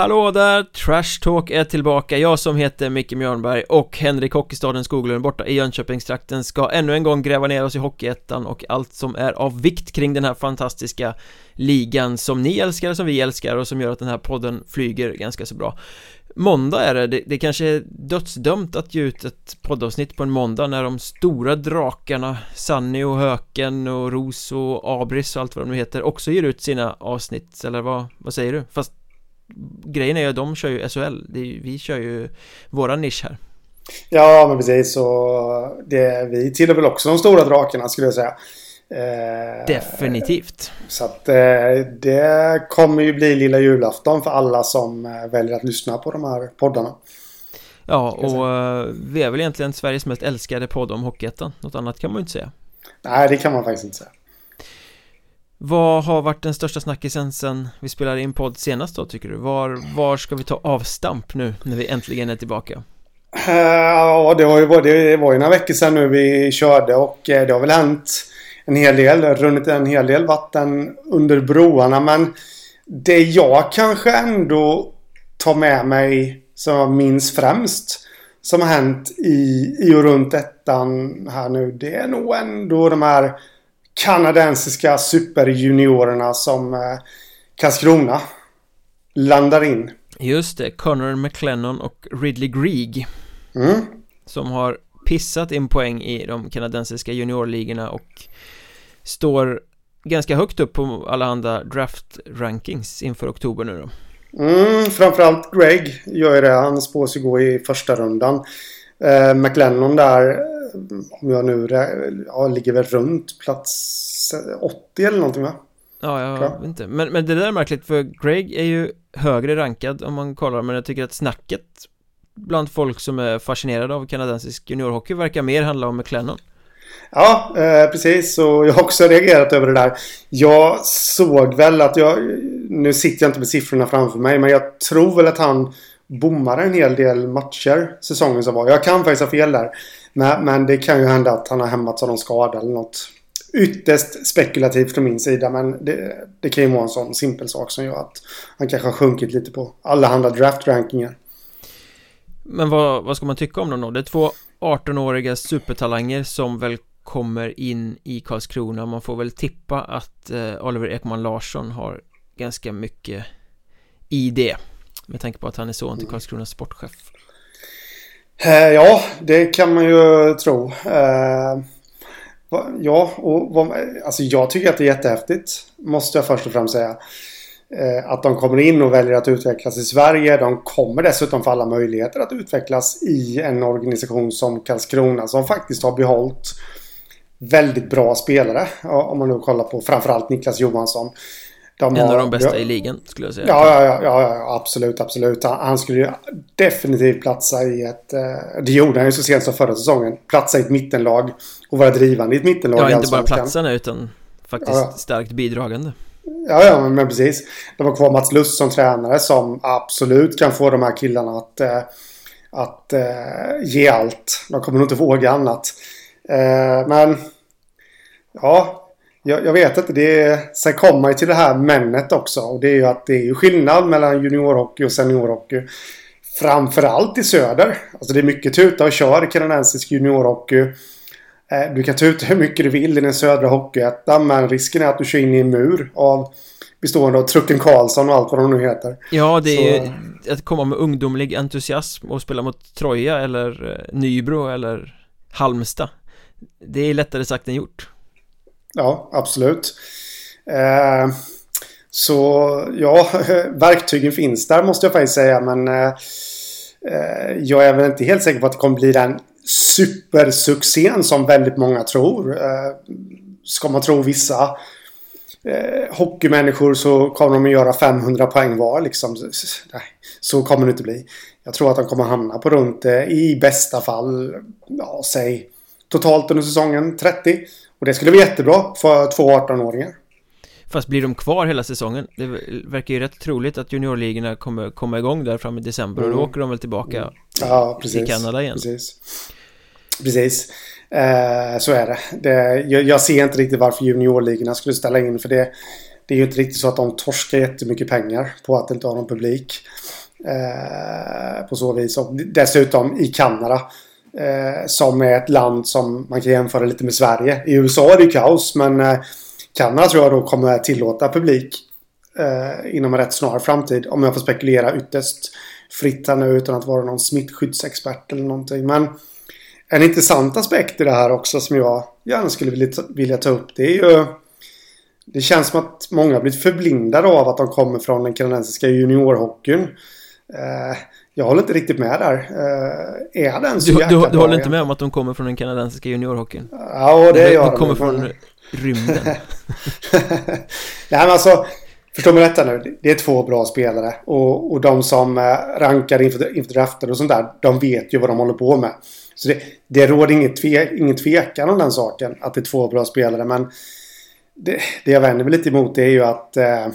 Hallå där! Trash Talk är tillbaka, jag som heter Micke Mjörnberg och Henrik Hockeystaden Skoglund borta i Jönköpingstrakten ska ännu en gång gräva ner oss i Hockeyettan och allt som är av vikt kring den här fantastiska ligan som ni älskar, som vi älskar och som gör att den här podden flyger ganska så bra Måndag är det, det, det kanske är dödsdömt att ge ut ett poddavsnitt på en måndag när de stora drakarna Sunny och Höken och Ros och Abris och allt vad de nu heter också ger ut sina avsnitt, eller vad, vad säger du? Fast grejen är ju att de kör ju SHL, är, vi kör ju våran nisch här. Ja, men precis. Så det, vi tillhör väl också de stora drakarna skulle jag säga. Eh, Definitivt. Så att eh, det kommer ju bli lilla julafton för alla som eh, väljer att lyssna på de här poddarna. Ja, och uh, vi är väl egentligen Sveriges mest älskade podd om Hockeyettan. Något annat kan man ju inte säga. Nej, det kan man faktiskt inte säga vad har varit den största snackisen sen vi spelade in podd senast då tycker du? Var, var ska vi ta avstamp nu när vi äntligen är tillbaka? Eh, ja, det var ju, det var ju några veckor sedan nu vi körde och eh, det har väl hänt en hel del. Runnit en hel del vatten under broarna men det jag kanske ändå tar med mig som jag minns främst som har hänt i, i och runt ettan här nu det är nog ändå de här kanadensiska superjuniorerna som eh, Karlskrona landar in. Just det, Connor McLennan och Ridley Greig mm. Som har pissat in poäng i de kanadensiska juniorligorna och Står ganska högt upp på alla andra draft-rankings inför oktober nu då Mm, framförallt Greg gör ju det. Han spås ju gå i första rundan. Eh, McLennan där om jag nu ja, ligger väl runt plats 80 eller någonting va? Ja, jag vet inte. Men, men det där är märkligt för Greg är ju högre rankad om man kollar men jag tycker att snacket bland folk som är fascinerade av kanadensisk juniorhockey verkar mer handla om McLennan. Ja, eh, precis. Och jag har också reagerat över det där. Jag såg väl att jag... Nu sitter jag inte med siffrorna framför mig men jag tror väl att han bommade en hel del matcher säsongen som var. Jag kan faktiskt ha fel där. Men, men det kan ju hända att han har hämmats av någon skada eller något. Ytterst spekulativt från min sida men det, det kan ju vara en sån simpel sak som gör att han kanske har sjunkit lite på alla andra draft-rankingar. Men vad, vad ska man tycka om dem då? Det är två 18-åriga supertalanger som väl kommer in i Karlskrona Man får väl tippa att eh, Oliver Ekman Larsson har ganska mycket i det Med tanke på att han är son till Karlskronas sportchef Eh, ja, det kan man ju tro. Eh, ja, och alltså jag tycker att det är jättehäftigt. Måste jag först och främst säga. Eh, att de kommer in och väljer att utvecklas i Sverige. De kommer dessutom få alla möjligheter att utvecklas i en organisation som Karlskrona som faktiskt har behållit väldigt bra spelare. Om man nu kollar på framförallt Niklas Johansson. De en har, av de bästa i ligan skulle jag säga. Ja, ja, ja, ja absolut, absolut. Han skulle ju definitivt platsa i ett... Eh, det gjorde han ju så sent som förra säsongen. Platsa i ett mittenlag och vara drivande i ett mittenlag. Ja, inte bara platsa nu utan faktiskt ja, ja. starkt bidragande. Ja, ja, men, precis. De har kvar Mats Lust som tränare som absolut kan få de här killarna att, eh, att eh, ge allt. De kommer nog inte våga annat. Men... Ja, jag, jag, vet inte. Det är, sen kommer man till det här männet också. Och det är ju att det är ju skillnad mellan juniorhockey och seniorhockey. Framförallt i söder. Alltså det är mycket tuta och kör i kanadensisk juniorhockey. Eh, du kan tuta hur mycket du vill i den södra hockeyettan. Men risken är att du kör in i en mur av bestående av Trucken Karlsson och allt vad de nu heter. Ja, det är Så... ju att komma med ungdomlig entusiasm och spela mot Troja eller eh, Nybro eller Halmstad. Det är lättare sagt än gjort. Ja, absolut. Eh, så ja, verktygen finns där måste jag faktiskt säga. Men eh, eh, jag är väl inte helt säker på att det kommer bli den supersuccén som väldigt många tror. Eh, ska man tro vissa eh, hockeymänniskor så kommer de att göra 500 poäng var. Liksom. Nej, så kommer det inte bli. Jag tror att de kommer hamna på runt eh, i bästa fall, ja, säg totalt under säsongen 30. Och det skulle vara jättebra för två 18-åringar. Fast blir de kvar hela säsongen? Det verkar ju rätt troligt att juniorligorna kommer komma igång där fram i december mm. och då mm. åker de väl tillbaka mm. ja, precis, till Kanada igen. Precis. Precis. Eh, så är det. det jag, jag, ser inte riktigt varför juniorligorna skulle ställa in för det det är ju inte riktigt så att de torskar jättemycket pengar på att inte ha någon publik. Eh, på så vis. Och dessutom i Kanada. Eh, som är ett land som man kan jämföra lite med Sverige. I USA är det kaos men eh, Kanada tror jag då kommer tillåta publik eh, inom en rätt snar framtid. Om jag får spekulera ytterst fritt här nu utan att vara någon smittskyddsexpert eller någonting. Men en intressant aspekt i det här också som jag gärna skulle vilja ta, vilja ta upp. Det är ju... Det känns som att många har blivit förblindade av att de kommer från den kanadensiska juniorhockeyn. Eh, jag håller inte riktigt med där. Eh, är den så Du, jäkla du, du håller inte med om att de kommer från den kanadensiska juniorhockeyn? Ja, det de, gör de kommer men- från rymden Nej men alltså Förstå mig rätta nu. Det är två bra spelare. Och, och de som eh, rankar inför, inför drafter och sånt där. De vet ju vad de håller på med. Så det, det råder inget tve, ingen tvekan om den saken. Att det är två bra spelare. Men det, det jag vänder mig lite emot det är ju att eh,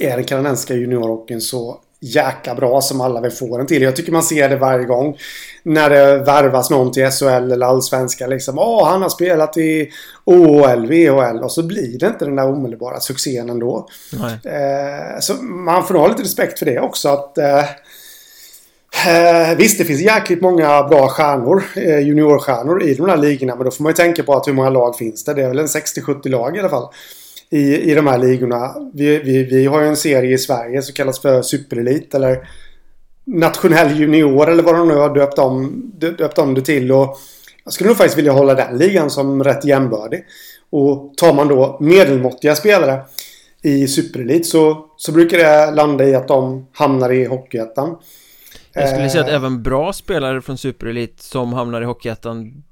är den kanadensiska juniorhockeyn så jäkla bra som alla vill få den till. Jag tycker man ser det varje gång. När det värvas någon till SHL eller allsvenska. Liksom, Åh, han har spelat i OHL, VHL. Och så blir det inte den där omedelbara succén ändå. Eh, så man får ha lite respekt för det också. Att, eh, eh, visst, det finns jäkligt många bra stjärnor, eh, juniorstjärnor i de här ligorna. Men då får man ju tänka på att hur många lag finns det? Det är väl en 60-70 lag i alla fall. I, i de här ligorna. Vi, vi, vi har ju en serie i Sverige som kallas för Superelit. Eller Nationell Junior eller vad de nu har döpt om, dö- döpt om det till. Och jag skulle nog faktiskt vilja hålla den ligan som rätt jämbördig. Och tar man då medelmåttiga spelare i superelit så, så brukar det landa i att de hamnar i Hockeyettan. Jag skulle säga att Eh, även bra spelare från Superelit som hamnar i Hockeyettan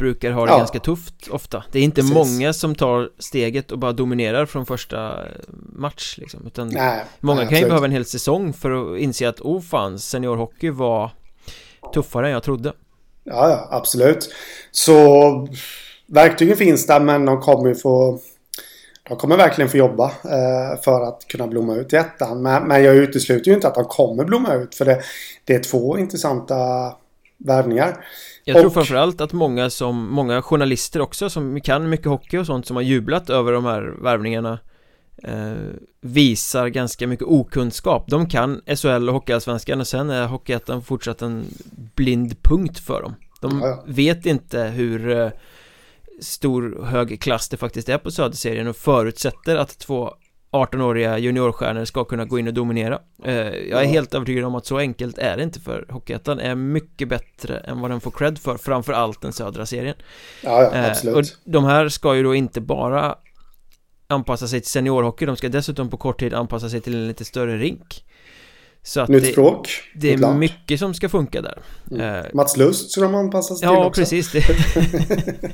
brukar ha det Ja. ganska tufft ofta Det är inte Precis. många som tar steget och bara dominerar från första eh, match liksom Utan Nej, många nej, kan ju behöva en hel säsong för att inse att oh fan, seniorhockey var tuffare än jag trodde Ja, ja, absolut. Så verktygen finns där men de kommer ju få de kommer verkligen få jobba eh, för att kunna blomma ut i ettan. Men, men jag utesluter ju inte att de kommer blomma ut för det, det är två intressanta värvningar. Jag tror Och- framförallt att många som, många journalister också som kan mycket hockey och sånt som har jublat över de här värvningarna eh, visar ganska mycket okunskap De kan SHL och Hockeyallsvenskan och sen är Hockeyettan fortsatt en blind punkt för dem De Ja, ja. vet inte hur eh, stor hög klass det faktiskt är på Söderserien och förutsätter att två 18-åriga juniorstjärnor ska kunna gå in och dominera eh, Jag är helt övertygad om att så enkelt är det inte för Hockeyettan är mycket bättre än vad den får cred för Framförallt den södra serien Ja, ja Eh, absolut. och de här ska ju då inte bara anpassa sig till seniorhockey, de ska dessutom på kort tid anpassa sig till en lite större rink. Så Nytt det, språk. det är land. mycket som ska funka där. Eh, Mats Lust ska de anpassa sig till Ja, också. precis det.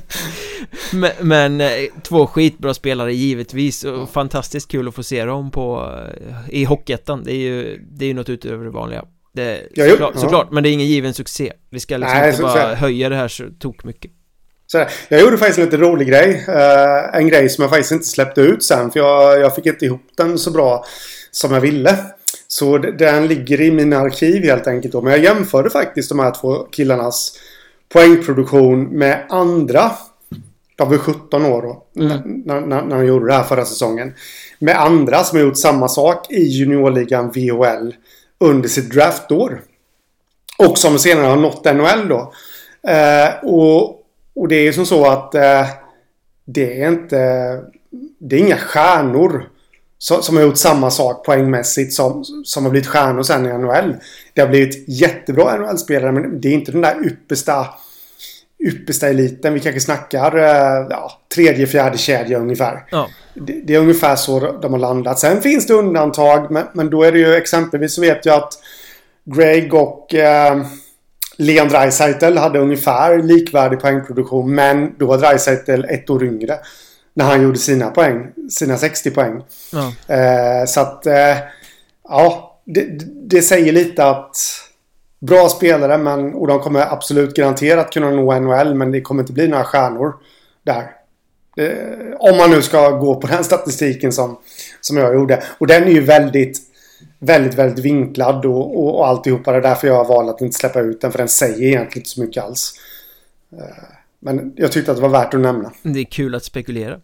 men, men eh, två skitbra spelare givetvis och fantastiskt kul att få se dem på eh, i Hockeyettan. Det är ju det är något utöver det vanliga. Det, Ja, såklart, ja. såklart, men det är ingen given succé. Vi ska liksom Nej, inte bara höja det här så tok mycket. Så jag gjorde faktiskt en lite rolig grej. Eh, en grej som jag faktiskt inte släppte ut sen. För jag, jag fick inte ihop den så bra som jag ville. Så den ligger i mina arkiv helt enkelt. Då. Men jag jämförde faktiskt de här två killarnas poängproduktion med andra. De var 17 år då. Mm. När, när, när de gjorde det här förra säsongen. Med andra som har gjort samma sak i juniorligan VHL. Under sitt draftår. Och som senare har nått NHL då. Eh, och, och det är ju som så att eh, det är inte... Det är inga stjärnor som, har gjort samma sak poängmässigt som, som har blivit stjärnor sen i NHL. Det har blivit jättebra NHL-spelare men det är inte den där yppersta yppersta eliten. Vi kanske snackar eh, ja, tredje, fjärde kedja ungefär. Ja, Det, det är ungefär så de har landat. Sen finns det undantag men, men då är det ju exempelvis så vet jag att Greg och eh, Leon Draisaitl hade ungefär likvärdig poängproduktion men då var Draisaitl ett år yngre. När han gjorde sina poäng. Sina 60 poäng. ja. Eh, så att eh, ja, det, det säger lite att bra spelare men och de kommer absolut garanterat kunna nå NHL men det kommer inte bli några stjärnor där. Eh, om man nu ska gå på den statistiken som, som jag gjorde. Och den är ju väldigt väldigt, väldigt vinklad och, och, och alltihopa. Det är därför jag har valt att inte släppa ut den för den säger egentligen inte så mycket alls. Eh, men jag tyckte att det var värt att nämna. Det är kul att spekulera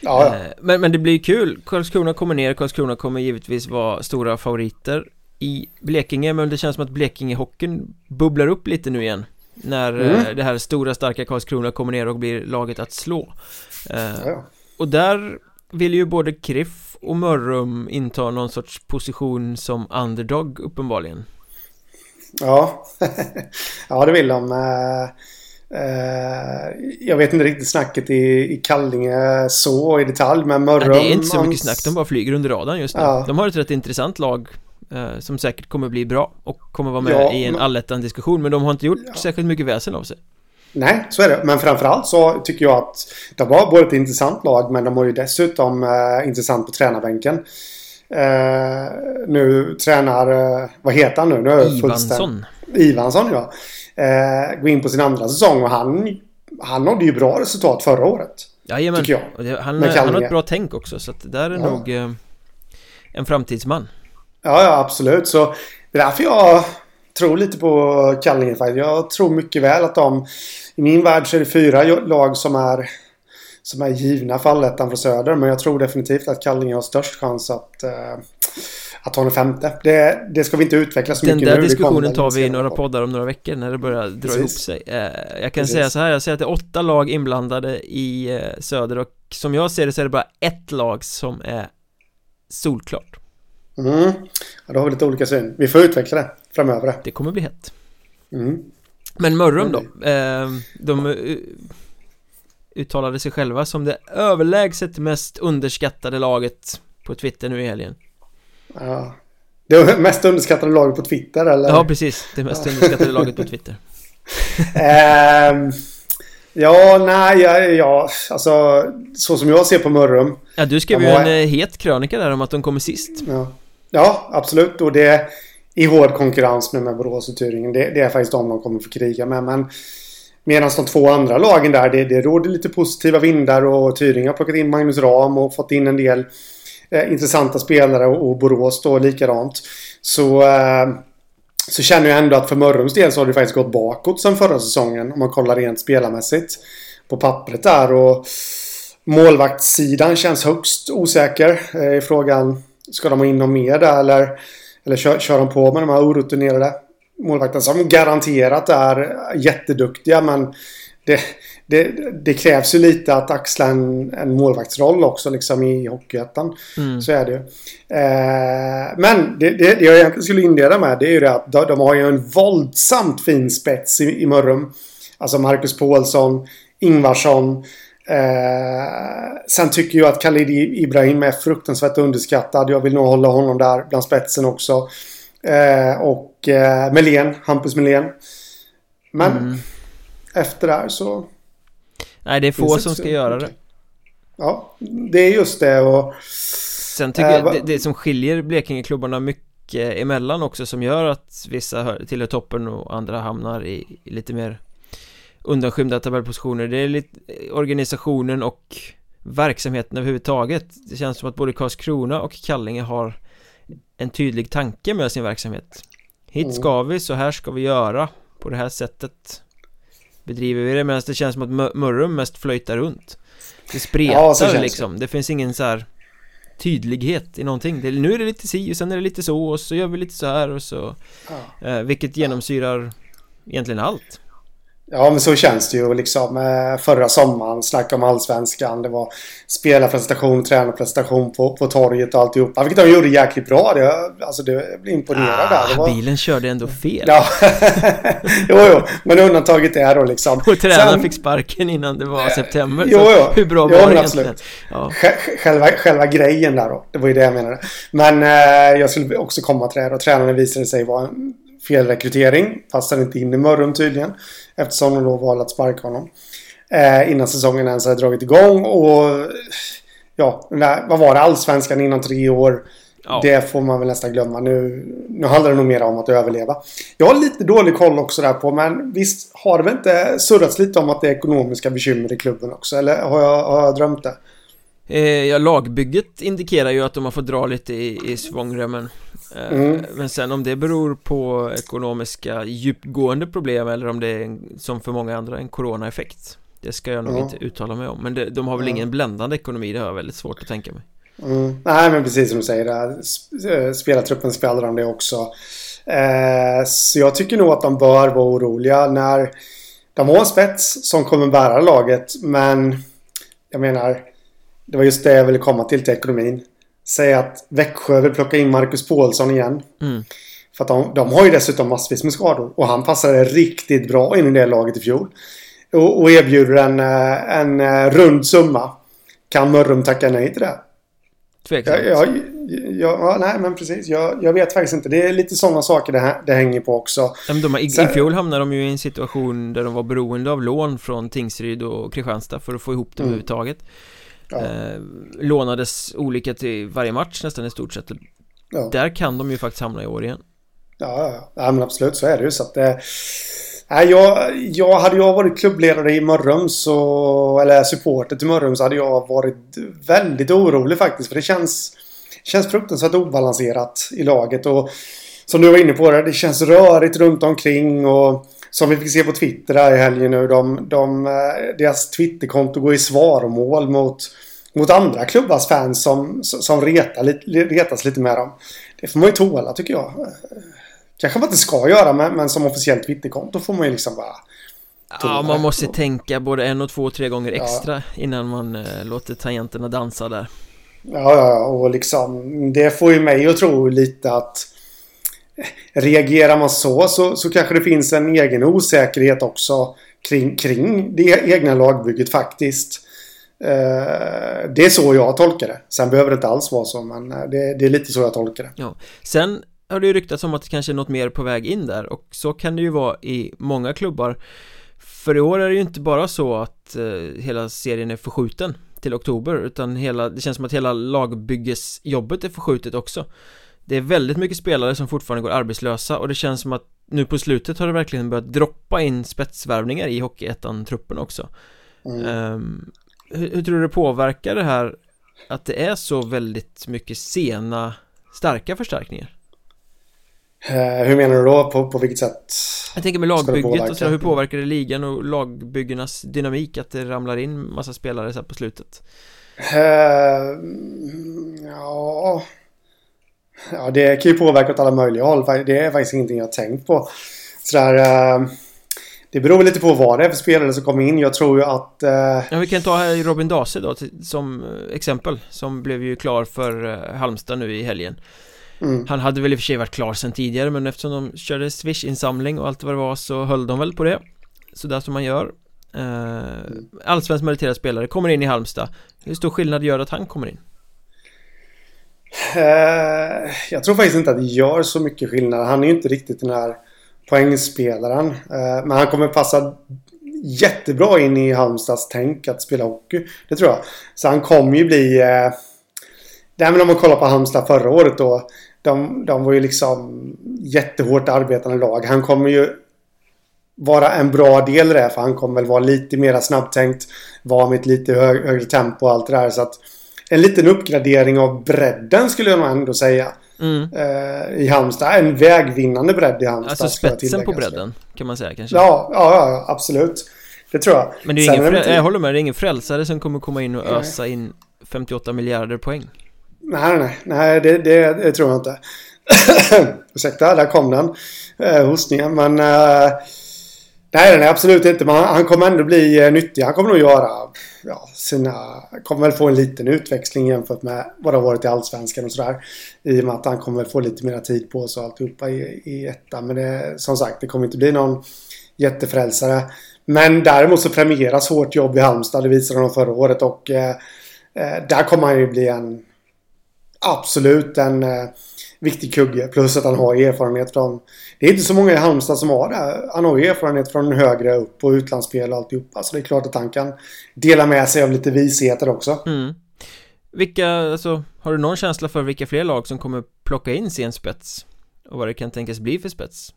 Ja, ja. Eh, Men, men det blir kul, Karlskrona kommer ner, Karlskrona kommer givetvis vara stora favoriter i Blekinge Men det känns som att Blekingehockeyn bubblar upp lite nu igen När eh, Mm. det här stora starka Karlskrona kommer ner och blir laget att slå Eh, ja. Och där vill ju både Kriff och Mörrum inta någon sorts position som underdog uppenbarligen Ja, ja det vill de. Eh, jag vet inte riktigt snacket i, i Kallinge så i detalj, men Mörrum... Det är inte så mycket snack, de bara flyger under radarn just nu Ja. De har ett rätt intressant lag eh, Som säkert kommer bli bra och kommer vara med Ja, i en men- allettan-diskussion Men de har inte gjort Ja. särskilt mycket väsen av sig Nej, så är det. Men framförallt så tycker jag att de var både ett intressant lag, men de har ju dessutom eh, intressant på tränarbänken. Eh, nu tränar, eh, vad heter han nu? nu Ivansson Ivansson ja. Eh, går in på sin andra säsong och han, han nådde ju bra resultat förra året. Jajamän, Tycker jag. det, han, han har ett bra tänk också så att det där är Ja. nog eh, En framtidsman Ja, ja absolut. Så det är därför jag tror lite på Kallinge faktiskt. Jag tror mycket väl att de... I min värld så är det fyra lag som är, som är givna för allettan från söder. Men jag tror definitivt att Kallinge har störst chans att, eh, att ta den femte. Det, det ska vi inte utveckla så Den mycket där nu. Det kommer diskussionen tar vi i några poddar om några veckor när det börjar dra Precis. ihop sig eh, Jag kan Precis. säga så här, jag säger att det är åtta lag inblandade i eh, söder och som jag ser det så är det bara ett lag som är solklart Mm. Ja, då har vi lite olika syn. Vi får utveckla det framöver. Det kommer bli hett Mm. Men Mörrum då? Eh, de eh, uttalade sig själva som det överlägset mest underskattade laget på Twitter nu i helgen Ja. Det mest underskattade laget på Twitter eller? Ja, precis. Det mest underskattade laget på Twitter Ehm, ja, nej, ja, ja, alltså så som jag ser på Mörrum. Ja, du skrev ju har- en eh, het krönika där om att de kommer sist Ja, ja absolut. Och det är i hård konkurrens nu med Borås och Thüringen. Det, det är faktiskt de de kommer få kriga med. Men medan de två andra lagen där, det, det råder lite positiva vindar och Thüringen har plockat in Magnus Ram och fått in en del eh, intressanta spelare och, och Borås då likadant. Så, eh, så känner jag ändå att för Mörrums del så har det faktiskt gått bakåt sen förra säsongen om man kollar rent spelarmässigt på pappret där. Och målvaktssidan känns högst osäker. Eh, i frågan, ska de ha in någon mer där eller, eller kör, kör de på med de här orutinerade målvakterna som garanterat är jätteduktiga men det, det, det krävs ju lite att axla en, en målvaktsroll också liksom i Hockeyettan. mm. Så är det ju. Eh, men det, det, det jag egentligen skulle inleda med det är ju det att de, de har ju en våldsamt fin spets i, i Mörrum. Alltså Marcus Paulsson, Ingvarsson. Eh, sen tycker jag att Khalid Ibrahim är fruktansvärt underskattad. Jag vill nog hålla honom där bland spetsen också. Eh, och eh, Melén, Hampus Melén. Men Mm. efter det här så... Nej, det är få som ska så göra det. Ja, det är just det och... Sen tycker Eh, jag det, det som skiljer Blekingeklubbarna mycket emellan också som gör att vissa hör, tillhör toppen och andra hamnar i, i lite mer undanskymda tabellpositioner det är lite organisationen och verksamheten överhuvudtaget det känns som att både Karlskrona och Kallinge har en tydlig tanke med sin verksamhet hit Mm. ska vi, så här ska vi göra på det här sättet bedriver vi det medan det känns som att Mö- Mörrum mest flöjtar runt. Det spretar Ja, känns det. liksom, det finns ingen så här tydlighet i någonting. Det, Nu är det lite si och sen är det lite så och så gör vi lite så här och så Ja. eh, Vilket genomsyrar egentligen allt Ja, men så känns det ju liksom. Eh, förra sommaren snackade om allsvenskan. Det var spelarpresentation, tränarpresentation på, på torget och alltihopa. Vilket de gjorde jäkligt bra. Det, alltså, det blev imponerad där. Ah, var... Bilen körde ändå fel Ja, jo, jo. Men undantaget är då liksom. Och tränaren Sen- fick sparken innan det var september Jo, jo. Hur bra Jo, var det egentligen? Ja, sj- Själva, själva grejen där då. Det var ju det jag menade. Men eh, jag skulle också komma till det här. Och tränaren visade sig vara en felrekrytering. Passade inte in i Mörrum tydligen. Eftersom de då valde att sparka honom. Eh, innan säsongen ens hade dragit igång. Och ja, där, vad var det? Allsvenskan innan tre år. ja. Det får man väl nästan glömma. Nu, nu handlar det nog mer om att överleva. Jag har lite dålig koll också där på. Men visst har det väl inte surrats lite om att det är ekonomiska bekymmer i klubben också? Eller har jag, har jag drömt det? Eh, ja, lagbygget indikerar ju att de har fått dra lite i, i svångremmen Mm. Men sen om det beror på ekonomiska djupgående problem eller om det är som för många andra en coronaeffekt Det ska jag nog Ja. inte uttala mig om Men det, de har väl ingen bländande ekonomi Det har jag väldigt svårt att tänka mig Mm. Nej, men precis som du säger. Där. eh, Spelartruppen skvallrar om det också. Eh, så jag tycker nog att de bör vara oroliga när de har en spets som kommer bära laget. Men jag menar, det var just det jag ville komma till till ekonomin. Säga att Växjö vill plocka in Marcus Paulsson igen. mm. För att de, de har ju dessutom massvis med skador. Och han passade riktigt bra in i det laget i fjol. Och, och erbjuder en, eh, en eh, rund summa. Kan Mörrum tacka nej till det? Tveksamt Ja, ja, nej men precis. Jag, jag vet faktiskt inte. Det är lite sådana saker det, här, det hänger på också. Men de, i, Så- I fjol hamnade de ju i en situation där de var beroende av lån från Tingsryd och Kristianstad för att få ihop det Mm. överhuvudtaget Ja, eh, Lånades olika till varje match nästan i stort sett ja, Där kan de ju faktiskt hamna i år igen ja, ja, ja, men absolut så är det ju. Så att, eh, nej, jag, jag, hade jag varit klubbledare i Mörrum så, eller supporter till Mörrum så hade jag varit väldigt orolig faktiskt. För det känns, känns fruktansvärt obalanserat i laget. Och som du var inne på det, det känns rörigt runt omkring och som vi fick se på Twitter här i helgen nu. De, de, eh, deras Twitterkonto går i svaromål mot, mot andra klubbars fans som, som retar, retas lite med dem. Det får man ju tåla tycker jag. Kanske man inte ska göra men, men som officiellt Twitterkonto får man ju liksom bara... Ja, man måste Ja. tänka både en och två, tre gånger Ja. extra innan man eh, låter tangenterna dansa där Ja, ja, ja, och liksom det får ju mig att tro lite att reagerar man så, så så kanske det finns en egen osäkerhet också kring, kring det egna lagbygget faktiskt. Eh, det är så jag tolkar det. Sen behöver det inte alls vara så, men eh, det, det är lite så jag tolkar det. Ja, sen har det ju ryktats om att det kanske är något mer på väg in där och så kan det ju vara i många klubbar För i år är det ju inte bara så att eh, hela serien är förskjuten till oktober utan hela, det känns som att hela lagbyggesjobbet är förskjutet också det är väldigt mycket spelare som fortfarande går arbetslösa och det känns som att nu på slutet har det verkligen börjat droppa in spetsvärvningar i Hockeyettan-truppen också Mm. Ehm, hur, hur tror du det påverkar det här att det är så väldigt mycket sena starka förstärkningar? Eh, hur menar du då? På, på vilket sätt? Jag tänker med lagbygget och så hur påverkar det ligan och lagbyggarnas dynamik att det ramlar in massa spelare så här på slutet? Eh, ja... Ja, det kan ju påverka åt alla möjliga håll. Det är faktiskt ingenting jag har tänkt på. Sådär... Eh, det beror lite på vad det är för spelare som kommer in. Jag tror ju att... Eh, Ja, vi kan ta Robin Dase då som eh, exempel Som blev ju klar för Halmstad nu i helgen mm, Han hade väl i och för sig varit klar sen tidigare men eftersom de körde Swish-insamling och allt vad det var så höll de väl på det Så där som man gör eh, Allsvensk meriterad spelare kommer in i Halmstad Hur stor skillnad gör det att han kommer in? Eh, jag tror faktiskt inte att det gör så mycket skillnad. Han är ju inte riktigt den här poängspelaren. Eh, men han kommer passa jättebra in i Halmstads tänk att spela hockey. Det tror jag. Så han kommer ju bli... Eh, Nej men om man kollar på Halmstad förra året då. De, de var ju liksom jättehårt arbetande lag. Han kommer ju vara en bra del i det. För han kommer väl vara lite mera snabbtänkt. Vara med ett lite hög, högre tempo och allt det där. Så att en liten uppgradering av bredden skulle jag nog ändå säga. Mm. Eh, I Halmstad. En vägvinnande bredd i Halmstad. Alltså spetsen på bredden kan man säga kanske Ja, ja, ja, absolut. Det tror jag. Men det är Sen ingen är det frä- inte- jag håller med, det är ingen frälsare som kommer komma in och Nej. ösa in 58 miljarder poäng Nej, nej, nej, det, det, det tror jag inte. Ursäkta, där kom den. Eh, hostningen, men... Eh, nej, nej, absolut inte. Men han, han kommer ändå bli eh, nyttig. Han kommer nog göra ja, sina... Kommer väl få en liten utväxling jämfört med vad det har varit i Allsvenskan och sådär. I och med att han kommer väl få lite mer tid på sig och alltihopa i, i ettan. Men det, som sagt, det kommer inte bli någon jättefrälsare. Men däremot så premieras hårt jobb i Halmstad. Det visade de förra året och eh, eh där kommer han ju bli en absolut en eh, viktig kugge. Plus att han har erfarenhet från... Det är inte så många i Halmstad som har det. Han har ju erfarenhet från högre upp och utlandsspel och alltihopa. Så det är klart att han kan dela med sig av lite visheter också. mm. Vilka, alltså, har du någon känsla för vilka fler lag som kommer plocka in sin spets? Och vad det kan tänkas bli för spets?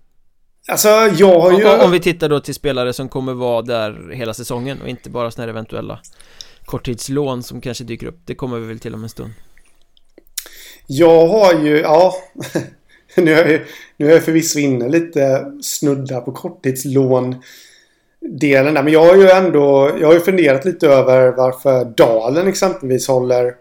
Alltså jag har ju... Om, om vi tittar då till spelare som kommer vara där hela säsongen och inte bara såna här eventuella korttidslån som kanske dyker upp Det kommer vi väl till om en stund Jag har ju, ja. nu, är jag, nu är jag förvisso inne lite snudda på korttidslån. delen där. Men jag har ju ändå, jag har ju funderat lite över varför Dalen exempelvis håller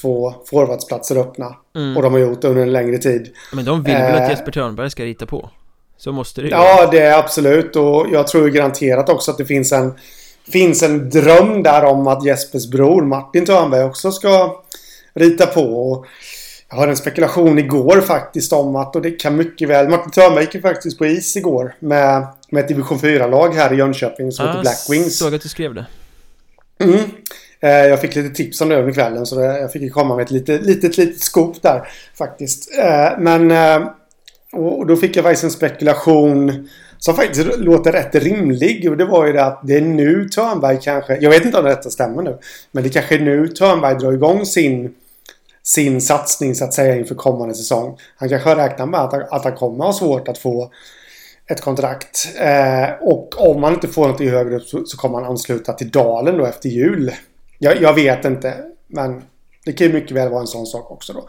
två forwardsplatser öppna. Mm. Och de har gjort det under en längre tid. Men de vill väl att eh, Jesper Törnberg ska rita på? Så måste det ju Ja, det är absolut. Och jag tror garanterat också att det finns en finns en dröm där om att Jespers bror Martin Törnberg också ska rita på. Och jag har en spekulation igår faktiskt om att, och det kan mycket väl, Martin Törnberg gick faktiskt på is igår med, med ett division 4-lag här i Jönköping som ah, heter Black Wings. såg att du skrev det. Mm. Eh, jag fick lite tips om det under kvällen så jag fick komma med ett litet, litet, litet scoop där faktiskt. Eh, men eh, och då fick jag faktiskt en spekulation som faktiskt låter rätt rimlig. Och det var ju det att det är nu Törnberg kanske, jag vet inte om detta stämmer nu, men det kanske är nu Törnberg drar igång sin sin satsning så att säga inför kommande säsong. Han kanske räknar med att, att han kommer ha svårt att få ett kontrakt. Eh, och om han inte får något i högre upp så, så, kommer han ansluta till Dalen då efter jul. Jag, jag, vet inte. Men det kan ju mycket väl vara en sån sak också då.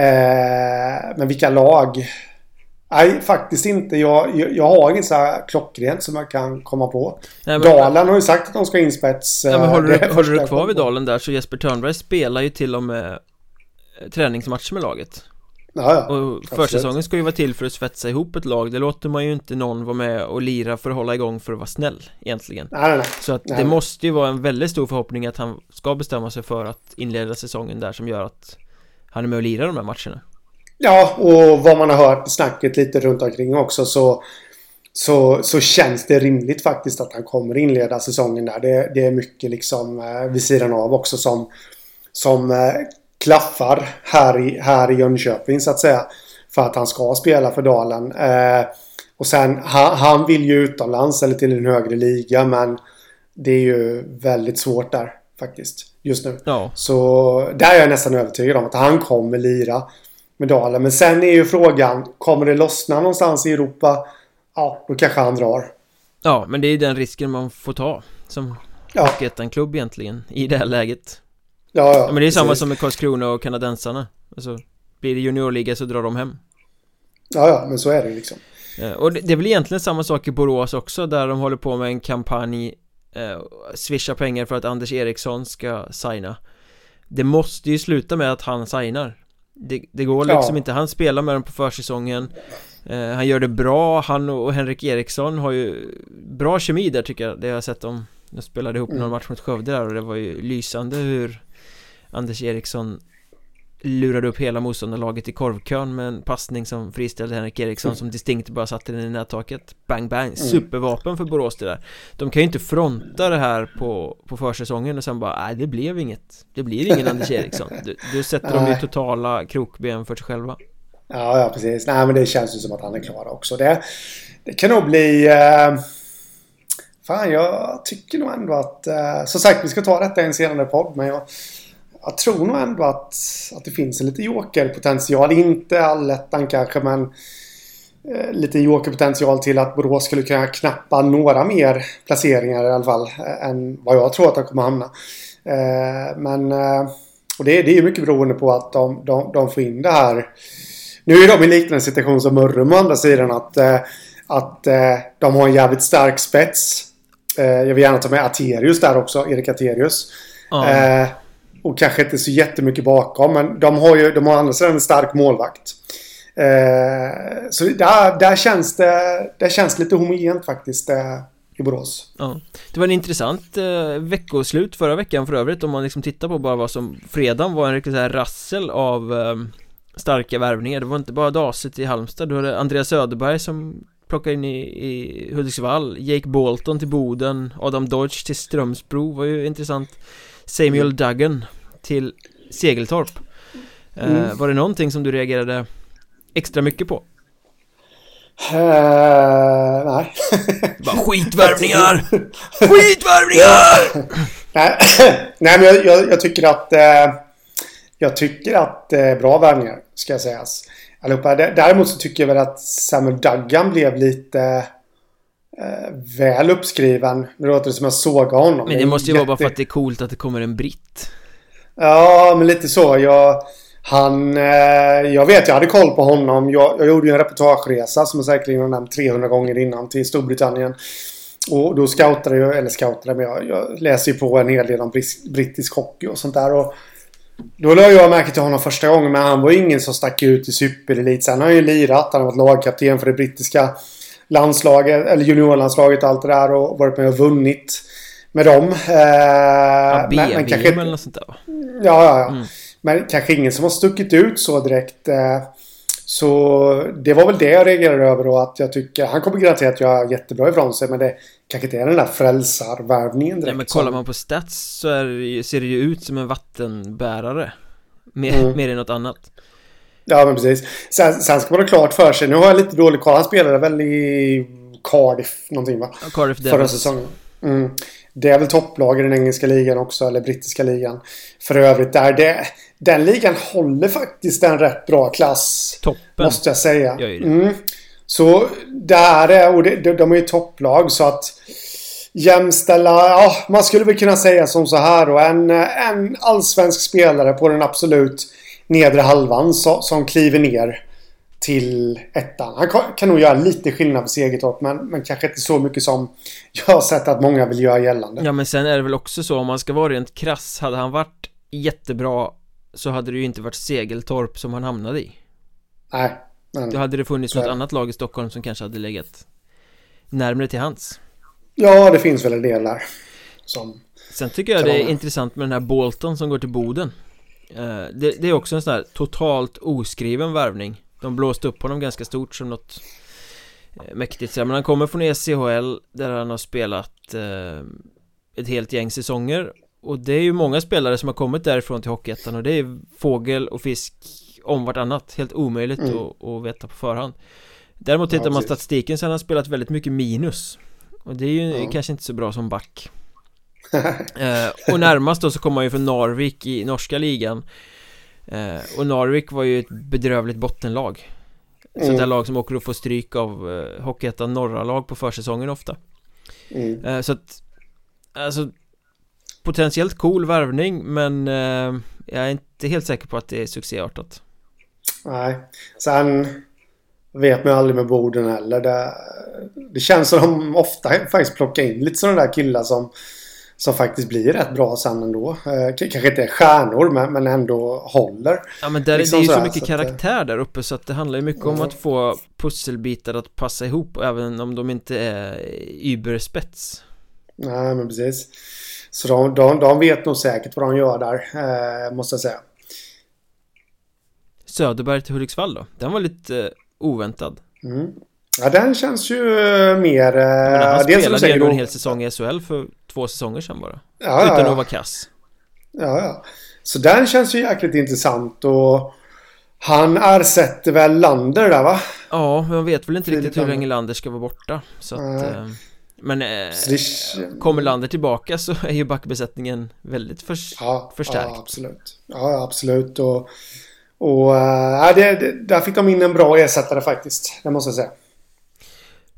Eh, men vilka lag? Nej, faktiskt inte. Jag, jag, jag har inget så här klockrent som jag kan komma på. Nej, men, Dalen har ju sagt att de ska in spets. Ja, men håller, du, håller du kvar vid Dalen där så Jesper Törnberg spelar ju till och med träningsmatcher med laget Ja, ja. Och försäsongen ska ju vara till för att svetsa ihop ett lag Det låter man ju inte någon vara med och lira för att hålla igång för att vara snäll egentligen nej, nej, nej. Så att det måste ju vara en väldigt stor förhoppning att han ska bestämma sig för att inleda säsongen där som gör att han är med och lirar de här matcherna Ja, och vad man har hört snacket lite runt omkring också så så, så känns det rimligt faktiskt att han kommer inleda säsongen där. Det, det är mycket liksom eh, vid sidan av också som, som eh, klaffar här i, här i Jönköping så att säga. För att han ska spela för Dalen. Eh, och sen han, han, vill ju utomlands eller till en högre liga men det är ju väldigt svårt där faktiskt just nu. Ja. Så där är jag nästan övertygad om att han kommer lira med Dalen. Men sen är ju frågan, kommer det lossna någonstans i Europa? Ja, då kanske han drar. Ja, men det är den risken man får ta som ja. klubb egentligen i det här läget. Ja, ja, men det är precis. samma som med Karlskrona och kanadensarna. Alltså Blir det juniorliga så drar de hem. Ja, ja, men så är det liksom. Och det, är väl egentligen samma sak i Borås också Där de håller på med en kampanj eh, Swisha pengar för att Anders Eriksson ska signa. Det måste ju sluta med att han signar. Det, det går liksom ja. inte, han spelar med dem på försäsongen. Eh, Han gör det bra, han och Henrik Eriksson har ju Bra kemi där tycker jag, det har jag sett dem. De spelade ihop mm. någon match mot Skövde där och det var ju lysande hur Anders Eriksson lurade upp hela motståndarlaget i korvkön med en passning som friställde Henrik Eriksson som distinkt bara satte den i nättaket. Bang bang, mm. supervapen för Borås det där. De kan ju inte fronta det här på, på försäsongen och sen bara nej det blev inget. Det blir ingen Anders Eriksson. Du, du sätter dem i totala krokben för sig själva. Ja, ja precis. Nej men det känns ju som att han är klar också. Det, det kan nog bli eh... Fan, jag tycker nog ändå att... Eh, som sagt, vi ska ta detta i en senare podd, men jag jag tror nog ändå att, att det finns en lite jokerpotential. Inte allettan kanske men eh, lite jokerpotential till att Borås skulle kunna knappa några mer placeringar i alla fall eh, än vad jag tror att de kommer hamna. Eh, men eh, och det, det är mycket beroende på att de, de, de får in det här. Nu är de i liknande situation som Mörrum å andra sidan att, eh, att eh, de har en jävligt stark spets. jag vill gärna ta med Aterius där också, Erik Aterius. Mm. Och kanske inte så jättemycket bakom. Men de har ju de har andra sidan en stark målvakt. Eh, så där, där, känns det, där känns lite homogent faktiskt. Eh, i Borås. Ja. Det var en intressant eh, veckoslut förra veckan för övrigt om man liksom tittar på bara vad som Fredagen var en riktig så här rassel av eh, starka värvningar Det var inte bara Daset i Halmstad Du hade Andreas Söderberg som plockade in i, i Hudiksvall Jake Bolton till Boden Adam Dodge till Strömsbro var ju intressant Samuel mm. Duggan till Segeltorp eh, mm. Var det någonting som du reagerade extra mycket på? Uh, nej Bara skitvärvningar! skitvärvningar! nej, nej men jag, jag, jag tycker att uh, Jag tycker att är bra värvningar Ska jag sägas Allihopa. Däremot så tycker jag väl att Samuel Duggan blev lite eh, väl uppskriven. Det låter som jag såg honom. Men det måste ju vara bara för att det är coolt att det kommer en britt. Ja, men lite så. Jag, han, eh, jag vet, jag hade koll på honom. Jag, jag gjorde ju en reportageresa som jag säkerligen har nämnt 300 gånger innan till Storbritannien. och då scoutade jag, eller scoutade, men jag, jag läser ju på en hel del om brittisk hockey och sånt där. Och då lade jag märke till honom första gången, men han var ingen som stack ut i superelit. Sen har han ju lirat, han har varit lagkapten för det brittiska landslaget, eller juniorlandslaget och allt det där och varit med och vunnit med dem. Eh, ja, men, men kanske, eller något sånt där va? Ja, ja, ja. Mm. Men kanske ingen som har stuckit ut så direkt. Eh, så det var väl det jag reagerade över då att jag tycker han kommer garanterat göra jättebra ifrån sig men det kanske inte är den där frälsarvärvningen direkt. Nej men kollar man på stats så är, ser det ju ut som en vattenbärare. Mer, mm. mer än något annat. Ja men precis. Sen, sen ska man ha klart för sig. Nu har jag lite dålig koll. Han spelade väl i Cardiff någonting va? Ja, Cardiff Devils. Förra säsongen. Mm. Det är väl topplag i den engelska ligan också, eller brittiska ligan. För övrigt där det... Den ligan håller faktiskt en rätt bra klass. Toppen. Måste jag säga. Mm. Så där är, och det, de är ju topplag så att jämställa, ja man skulle väl kunna säga som så här då. En, en allsvensk spelare på den absolut nedre halvan så, som kliver ner till ettan. Han kan nog göra lite skillnad för Segertorp men, men kanske inte så mycket som jag har sett att många vill göra gällande. Ja men sen är det väl också så om man ska vara rent krass Hade han varit jättebra så hade det ju inte varit Segeltorp som han hamnade i. Nej. Men, Då hade det funnits något annat lag i Stockholm som kanske hade legat närmare till hands. Ja, det finns väl en del där. Som Sen tycker jag det är intressant med den här Bolton som går till Boden. Eh, det, det är också en sån här totalt oskriven värvning. De blåste upp honom ganska stort som något eh, mäktigt. Men han kommer från ECHL där han har spelat eh, ett helt gäng säsonger. Och det är ju många spelare som har kommit därifrån till Hockeyettan och det är fågel och fisk om vartannat. Helt omöjligt mm. att, att veta på förhand. Däremot tittar ja, man statistiken så har han spelat väldigt mycket minus. Och det är ju ja. kanske inte så bra som back eh, Och närmast då så kommer han ju från Narvik i norska ligan. Eh, och Narvik var ju ett bedrövligt bottenlag. Mm. Sånt där lag som åker och får stryk av eh, Hockeyettan norra lag på försäsongen ofta. Mm. eh, Så att Alltså Potentiellt cool värvning men eh, Jag är inte helt säker på att det är succéartat. Nej. Sen Vet man aldrig med borden heller. Det, det känns som de ofta faktiskt plockar in lite sådana där killar som som faktiskt blir rätt bra sen ändå. Eh, kanske inte är stjärnor men, men ändå håller. Ja men där, liksom det är ju så, så mycket så karaktär att, där uppe så att det handlar ju mycket mm. om att få pusselbitar att passa ihop även om de inte är überspets. Nej men precis. Så de, de, de vet nog säkert vad de gör där, eh, måste jag säga. Söderberg till Hudiksvall då? Den var lite eh, oväntad. Mm. Ja, den känns ju eh, mer... Men han spelade ju en hel säsong i SHL för två säsonger sedan bara. Ja, Utan ja, att vara kass. Ja, ja. Så den känns ju jäkligt intressant och... Han ersätter väl Lander där va? Ja, men man vet väl inte riktigt hur länge Lander ska vara borta. Så att... Eh, men eh, kommer Lander tillbaka så är ju backbesättningen väldigt för, ja, förstärkt. Ja, absolut. Ja, absolut. Och, och äh, det, det, där fick de in en bra ersättare faktiskt. Det måste jag säga.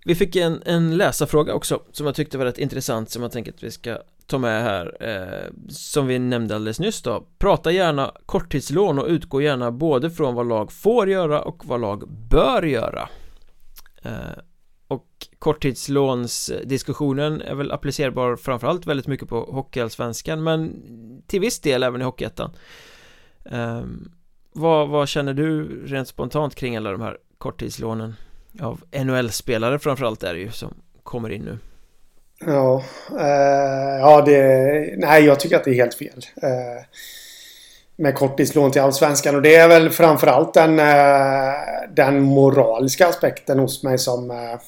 Vi fick en, en läsarfråga också som jag tyckte var rätt intressant som jag tänker att vi ska ta med här eh, Som vi nämnde alldeles nyss då. Prata gärna korttidslån och utgå gärna både från vad lag får göra och vad lag bör göra. Eh, Och korttidslånsdiskussionen är väl applicerbar framförallt väldigt mycket på Hockeyallsvenskan men till viss del även i Hockeyettan. Eh, vad, vad känner du rent spontant kring alla de här korttidslånen? Av NHL-spelare framförallt är det ju som kommer in nu. Ja, eh, ja det... Nej, jag tycker att det är helt fel. Eh, med korttidslån till Allsvenskan. Och det är väl framförallt den, eh, den moraliska aspekten hos mig som... Eh,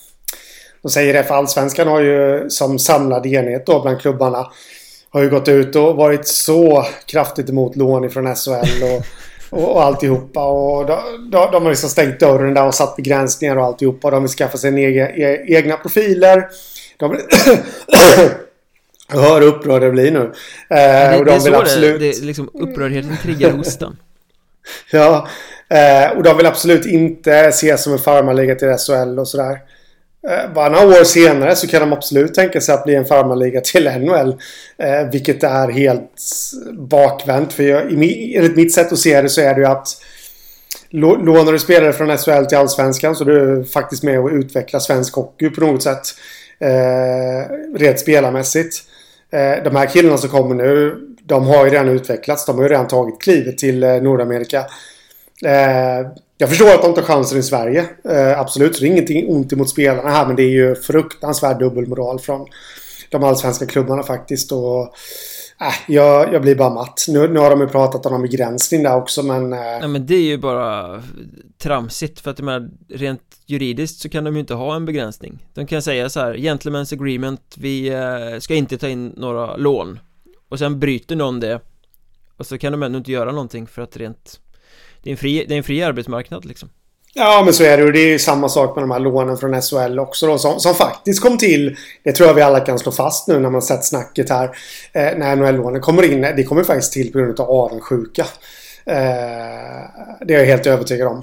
de säger det, för Allsvenskan har ju som samlad enhet då bland klubbarna har ju gått ut och varit så kraftigt emot lån ifrån SHL och och, och alltihopa. Och de, de, de har liksom stängt dörren där och satt begränsningar och alltihopa. De vill skaffa sig en egen, e, egna profiler. De. Jag hör hur upprörd det blir nu. Eh, det, och de det är vill så absolut... det, det liksom upprördheten triggar hostan. ja, eh, och de vill absolut inte ses som en farmarliga till SHL och sådär. Eh, Bara några år senare så kan de absolut tänka sig att bli en farmarliga till NHL. Eh, vilket är helt bakvänt. För jag, enligt mitt sätt att se det så är det ju att lånar du spelare från SHL till Allsvenskan så är du faktiskt med och utvecklar svensk hockey på något sätt. Eh, rent spelarmässigt. Eh, de här killarna som kommer nu, de har ju redan utvecklats. De har ju redan tagit klivet till eh, Nordamerika. Eh, jag förstår att de tar chansen i Sverige. Eh, absolut, så det är ingenting ont emot spelarna här. Men det är ju fruktansvärd dubbelmoral från de allsvenska klubbarna faktiskt. Och, äh, jag, jag blir bara matt. Nu, nu har de ju pratat om någon begränsning där också men... Eh... Nej men det är ju bara tramsigt för att jag menar, rent juridiskt så kan de ju inte ha en begränsning. De kan säga så här, gentlemen's agreement, vi eh, ska inte ta in några lån. Och sen bryter någon det. Och så kan de ändå inte göra någonting för att rent... Det är en fri, det är en fri arbetsmarknad liksom. Ja, men så är det. Och det är ju samma sak med de här lånen från SHL också då, som, som faktiskt kom till. Det tror jag vi alla kan slå fast nu när man sett snacket här. Eh, när NHL-lånen kommer in. Det kommer faktiskt till på grund av avundsjuka. Eh, det är jag helt övertygad om.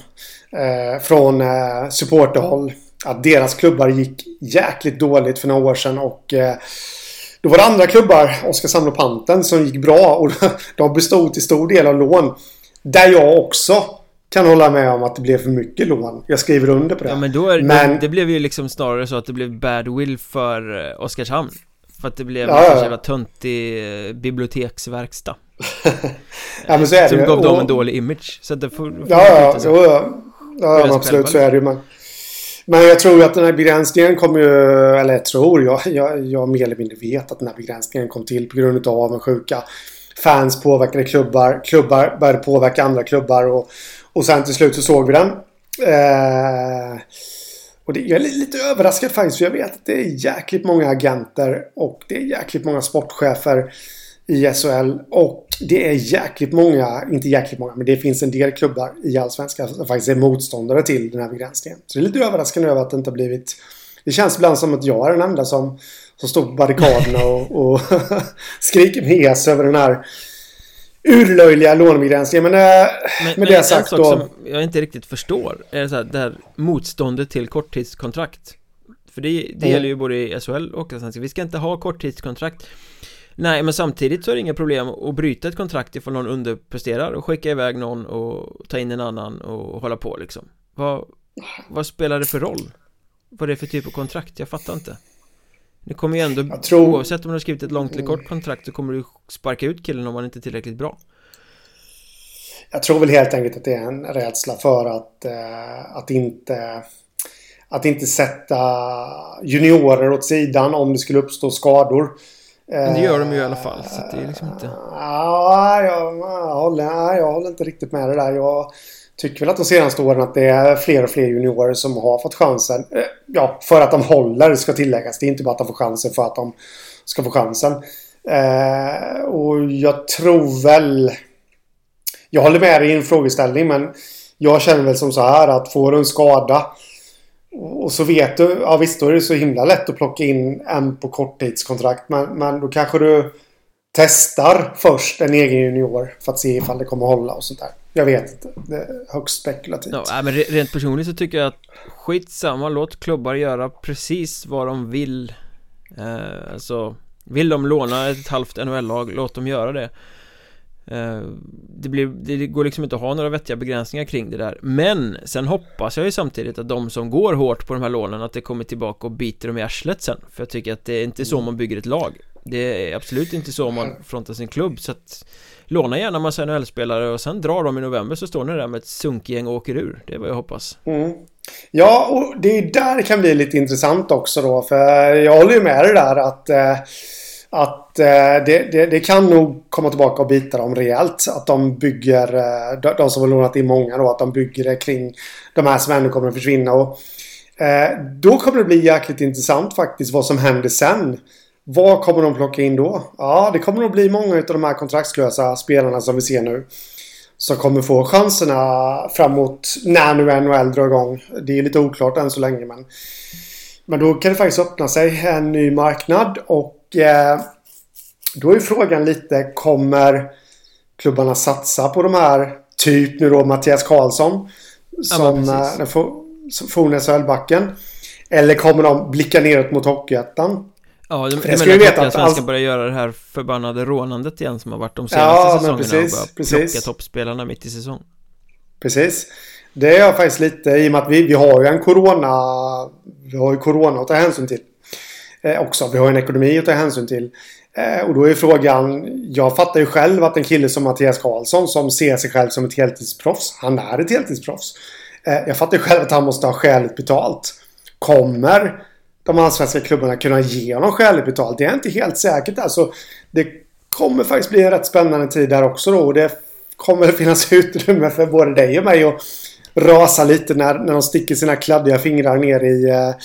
Eh, från eh, supporterhåll. Att deras klubbar gick jäkligt dåligt för några år sedan och eh, då var det andra klubbar, Oskarshamn och Panten, som gick bra och de bestod till stor del av lån. Där jag också kan hålla med om att det blev för mycket lån. Jag skriver under på det. Ja men då är men... det, det blev ju liksom snarare så att det blev bad will för eh, Oskarshamn. För att det blev ja, en ja. jävla töntig eh, biblioteksverkstad. ja men så är det Som ju. gav och... dem en dålig image. Så det får... får ja, ja, jo, ja. Ja, ja absolut så är det ju. Men, men jag tror att den här begränsningen kommer ju... Eller jag tror, jag, jag, jag mer eller mindre vet att den här begränsningen kom till på grund av avundsjuka. Fans påverkade klubbar. Klubbar började påverka andra klubbar. Och, och sen till slut så såg vi den. Eh, och det, jag är lite överraskad faktiskt för jag vet att det är jäkligt många agenter och det är jäkligt många sportchefer i SHL. Och det är jäkligt många, inte jäkligt många, men det finns en del klubbar i Allsvenskan som faktiskt är motståndare till den här begränsningen. Så det är lite överraskande över att det inte har blivit... Det känns ibland som att jag är den enda som, som står på barrikaderna och, och skriker hes över den här urlöjliga lånebegränsningen. Men, äh, men med det sagt då... som jag inte riktigt förstår är så här, det här motståndet till korttidskontrakt. För det, det mm. gäller ju både i SHL och Allsvenskan. Vi ska inte ha korttidskontrakt. Nej, men samtidigt så är det inga problem att bryta ett kontrakt ifall någon underpresterar och skicka iväg någon och ta in en annan och hålla på liksom. Vad, vad spelar det för roll? Vad är det för typ av kontrakt? Jag fattar inte. Det kommer ju ändå, tror... oavsett om du har skrivit ett långt eller kort kontrakt så kommer du sparka ut killen om han inte är tillräckligt bra. Jag tror väl helt enkelt att det är en rädsla för att, eh, att inte att inte sätta juniorer åt sidan om det skulle uppstå skador. Men det gör de ju i alla fall, så det är liksom inte... Ja, jag, jag, håller, jag håller inte riktigt med det där. Jag tycker väl att de senaste åren att det är fler och fler juniorer som har fått chansen. Eh, ja, för att de håller ska tilläggas. Det är inte bara att de får chansen för att de ska få chansen. Eh, och jag tror väl... Jag håller med dig i en frågeställning men jag känner väl som så här att får du en skada och så vet du, ja visst då är det så himla lätt att plocka in en på korttidskontrakt. Men, men då kanske du testar först en egen junior för att se ifall det kommer hålla och sånt där. Jag vet inte. Det är högst spekulativt. Ja, men rent personligt så tycker jag att skitsamma, låt klubbar göra precis vad de vill. Eh, alltså, vill de låna ett halvt NHL-lag, låt dem göra det. Eh, det, blir, det går liksom inte att ha några vettiga begränsningar kring det där Men sen hoppas jag ju samtidigt att de som går hårt på de här lånen Att det kommer tillbaka och biter dem i arslet sen För jag tycker att det är inte så man bygger ett lag Det är absolut inte så man frontar sin klubb så att Låna gärna massa NHL-spelare och sen drar de i november så står ni där med ett sunkgäng och åker ur Det är vad jag hoppas mm. Ja, och det är där det kan bli lite intressant också då För jag håller ju med dig där att eh, att eh, det, det, det, kan nog komma tillbaka och bita dem rejält. Att de bygger, eh, de, som har lånat in många då, att de bygger det kring de här som ändå kommer att försvinna. Och, då kommer det bli jäkligt intressant faktiskt vad som händer sen. Vad kommer de plocka in då? Ja, det kommer nog bli många av de här kontraktslösa spelarna som vi ser nu. Som kommer få chanserna framåt när nu NHL drar igång. Det är lite oklart än så länge men men då kan det faktiskt öppna sig en ny marknad och eh, då är frågan lite, kommer klubbarna satsa på de här, typ nu då Mattias Karlsson som ja, eh, forne SHL-backen? Eller kommer de blicka neråt mot Hockeyettan? Ja, du, menar ska veta att Svenska all... börja göra det här förbannade rånandet igen som har varit de senaste ja, säsongerna precis, och börja precis. plocka toppspelarna mitt i säsong. Precis. Det är jag faktiskt lite i och med att vi, vi har ju en corona... Vi har ju corona att ta hänsyn till. eh, också. Vi har en ekonomi att ta hänsyn till. Eh, och då är frågan, jag fattar ju själv att en kille som Mattias Karlsson som ser sig själv som ett heltidsproffs, han är ett heltidsproffs. Eh, jag fattar ju själv att han måste ha skäligt betalt. Kommer de allsvenska klubbarna kunna ge honom skäligt betalt? Det är inte helt säkert. Alltså, det kommer faktiskt bli en rätt spännande tid där också då. Och det kommer finnas utrymme för både dig och mig att rasa lite när, när de sticker sina kladdiga fingrar ner i eh,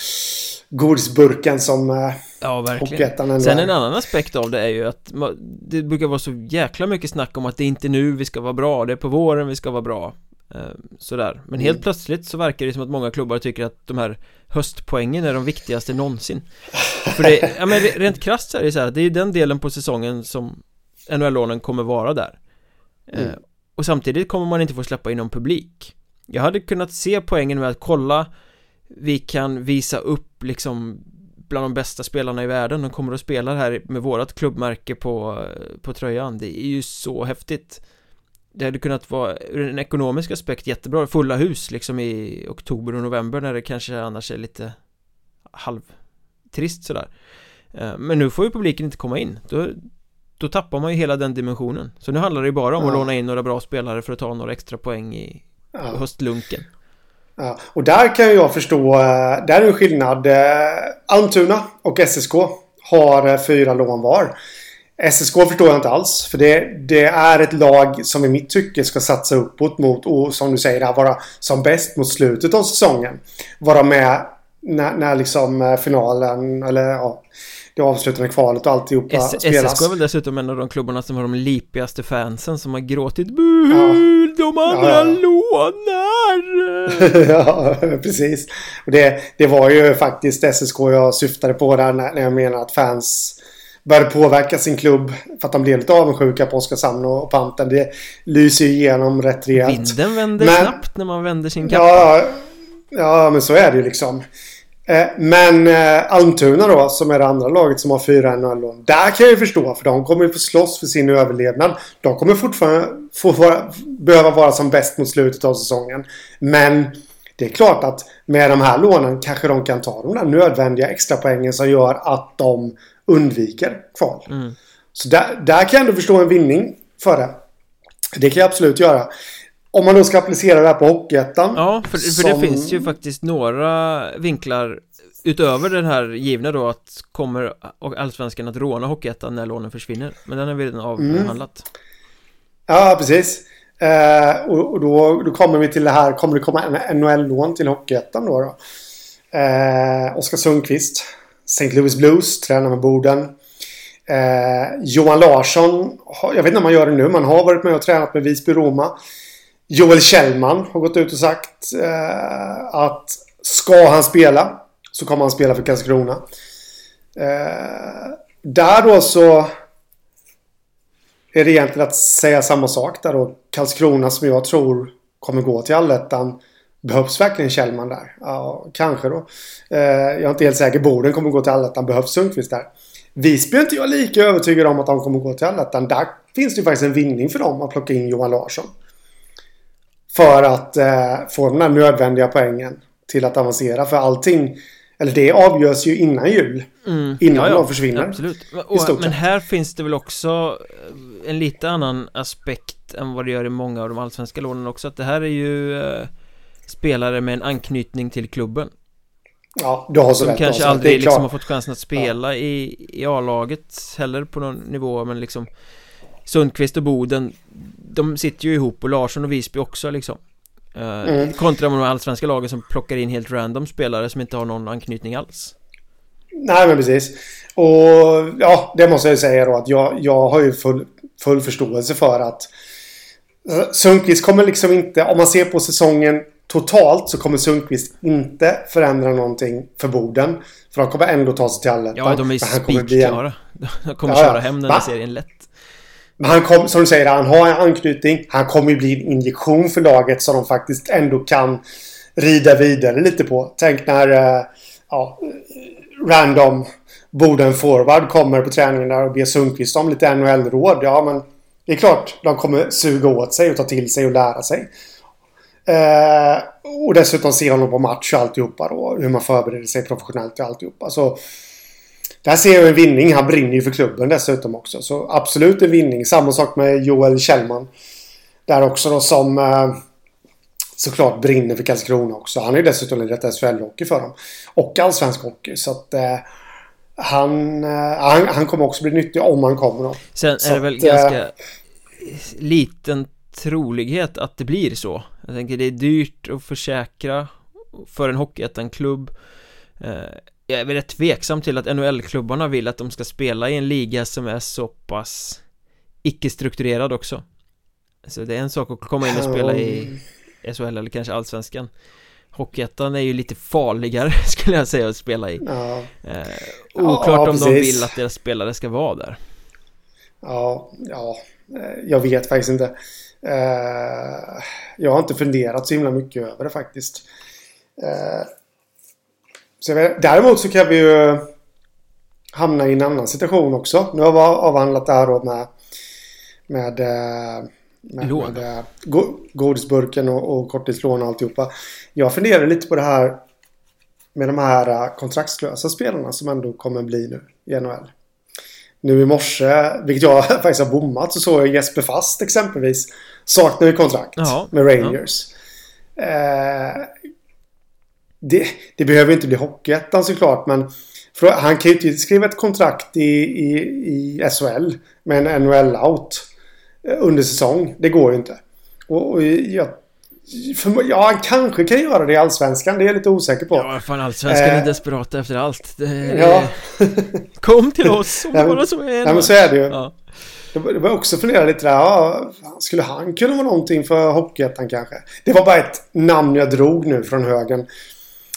godisburken som eh, Ja, verkligen. Sen en annan aspekt av det är ju att det brukar vara så jäkla mycket snack om att det är inte nu vi ska vara bra, det är på våren vi ska vara bra. Eh, sådär, men helt mm. plötsligt så verkar det som att många klubbar tycker att de här höstpoängen är de viktigaste någonsin. För det, ja men rent krasst så är det så här, det är ju den delen på säsongen som NHL-lånen kommer vara där. Eh, mm. Och samtidigt kommer man inte få släppa in någon publik. Jag hade kunnat se poängen med att kolla Vi kan visa upp liksom bland de bästa spelarna i världen. De kommer att spela här med vårat klubbmärke på, på tröjan. Det är ju så häftigt det hade kunnat vara ur en ekonomisk aspekt jättebra Fulla hus liksom i oktober och november när det kanske annars är lite halvtrist sådär eh, Men nu får ju publiken inte komma in Då, då tappar man ju hela den dimensionen Så nu handlar det ju bara om ja. att låna in några bra spelare för att ta några extra poäng i ja. höstlunken Ja, och där kan jag förstå, eh, där är en skillnad. Eh, Almtuna och SSK har fyra lån var. SSK förstår jag inte alls. För det, det, är ett lag som i mitt tycke ska satsa uppåt mot och som du säger, vara som bäst mot slutet av säsongen. Vara med när, när liksom eh, finalen eller ja, det avslutande kvalet och alltihopa S spelas. SSK är väl dessutom en av de klubbarna som har de lipigaste fansen som har gråtit Buh, ja. de andra ja. lånar! ja, precis. Och det, det var ju faktiskt SSK jag syftade på där när, när jag menar att fans började påverka sin klubb för att de blev lite avundsjuka på Oskarshamn och Panten. Det lyser ju igenom rätt rejält. Vinden vänder men, snabbt när man vänder sin kappa. Ja, ja, men så är det ju liksom. Eh, men eh, Almtuna då, som är det andra laget som har fyra NHL-lån. Där kan jag ju förstå, för de kommer ju få slåss för sin överlevnad. De kommer fortfarande få vara, behöva vara som bäst mot slutet av säsongen. Men det är klart att med de här lånen kanske de kan ta de där nödvändiga extra poängen som gör att de undviker kval. Mm. Så där, där kan jag ändå förstå en vinning för det. Det kan jag absolut göra. Om man då ska applicera det här på Hockeyettan. Ja, för, för som... det finns ju faktiskt några vinklar utöver den här givna då att kommer Allsvenskan att råna Hockeyettan när lånen försvinner. Men den har vi redan avhandlat. Mm. Ja, precis. Eh, och, och då, då, kommer vi till det här, kommer det komma en NHL-lån till Hockeyettan då? då? Eh, Oskar Sundqvist St. Louis Blues, tränar med Boden. Eh, Johan Larsson, jag vet inte om han gör det nu, men har varit med och tränat med Visby-Roma. Joel Kjellman har gått ut och sagt eh, att ska han spela så kommer han spela för Karlskrona. Eh, där då så är det egentligen att säga samma sak där då. Karlskrona som jag tror kommer gå till allettan Behövs verkligen Kjellman där? Ja, kanske då. Eh, jag är inte helt säker. Boden kommer gå till allettan. Behövs Sundqvist där? Visby är inte jag lika övertygad om att de kommer gå till allettan. Där finns det ju faktiskt en vinning för dem att plocka in Johan Larsson. För att eh, få den här nödvändiga poängen till att avancera. För allting, eller det avgörs ju innan jul. Mm. Innan ja, ja. de försvinner. Absolut. Och, men här finns det väl också en lite annan aspekt än vad det gör i många av de allsvenska lånen också. Att det här är ju eh, spelare med en anknytning till klubben. Ja, du har så Som rätt kanske aldrig liksom har fått chansen att spela ja. i, i A-laget heller på någon nivå men liksom Sundqvist och Boden De sitter ju ihop och Larsson och Visby också liksom. Uh, mm. Kontra de allsvenska lagen som plockar in helt random spelare som inte har någon anknytning alls. Nej men precis. Och ja, det måste jag säga då att jag, jag har ju full, full förståelse för att Sundqvist kommer liksom inte, om man ser på säsongen Totalt så kommer Sundqvist inte förändra någonting för Boden. För de kommer ändå ta sig till allettan. Ja, de är spikklara. En... De kommer ja, köra hem den här serien lätt. Men han kommer, som du säger, han har en anknytning. Han kommer ju bli en injektion för laget som de faktiskt ändå kan rida vidare lite på. Tänk när uh, ja, random Boden forward kommer på träningen där och ber Sundqvist om lite NHL-råd. Ja, men det är klart de kommer suga åt sig och ta till sig och lära sig. Eh, och dessutom se honom på match och alltihopa då. Hur man förbereder sig professionellt och alltihopa. Så där ser jag en vinning. Han brinner ju för klubben dessutom också. Så absolut en vinning. Samma sak med Joel Kjellman. Där också då som eh, såklart brinner för Karlskrona också. Han är ju dessutom lirat SHL-hockey för dem. Och allsvensk hockey. Så att eh, han, eh, han, han, kommer också bli nyttig om han kommer då. Sen så är det väl att, eh, ganska liten trolighet att det blir så. Jag tänker det är dyrt att försäkra för en Hockeyettan-klubb. Eh, jag är väl rätt tveksam till att NHL-klubbarna vill att de ska spela i en liga som är så pass icke-strukturerad också. Så det är en sak att komma in och spela i SHL eller kanske Allsvenskan Hockeyettan är ju lite farligare skulle jag säga att spela i ja. eh, Oklart ja, om de vill att deras spelare ska vara där Ja, ja Jag vet faktiskt inte eh, Jag har inte funderat så himla mycket över det faktiskt eh, så vet, Däremot så kan vi ju Hamna i en annan situation också Nu har vi avhandlat det här då med Med eh, med, med godisburken och, och korttidslån och alltihopa. Jag funderar lite på det här med de här äh, kontraktslösa spelarna som ändå kommer bli nu i NHL. Nu i morse, vilket jag faktiskt har bommat, så såg jag Jesper Fast exempelvis saknar ju kontrakt Jaha, med Rangers. Ja. Eh, det, det, behöver inte bli Hockeyettan såklart, men han kan ju inte skriva ett kontrakt i, i, i SHL med en NHL-out. Eh, under säsong. Det går ju inte. Och, och jag, för, ja, han kanske kan göra det i Allsvenskan. Det är jag lite osäker på. Ja, fan Allsvenskan är eh, desperata efter allt. Det, ja. kom till oss om det bara så är Nej, men så är det ju. Ja. Det var också fundera lite där. Ja, skulle han kunna vara någonting för Hockeyettan kanske? Det var bara ett namn jag drog nu från högen.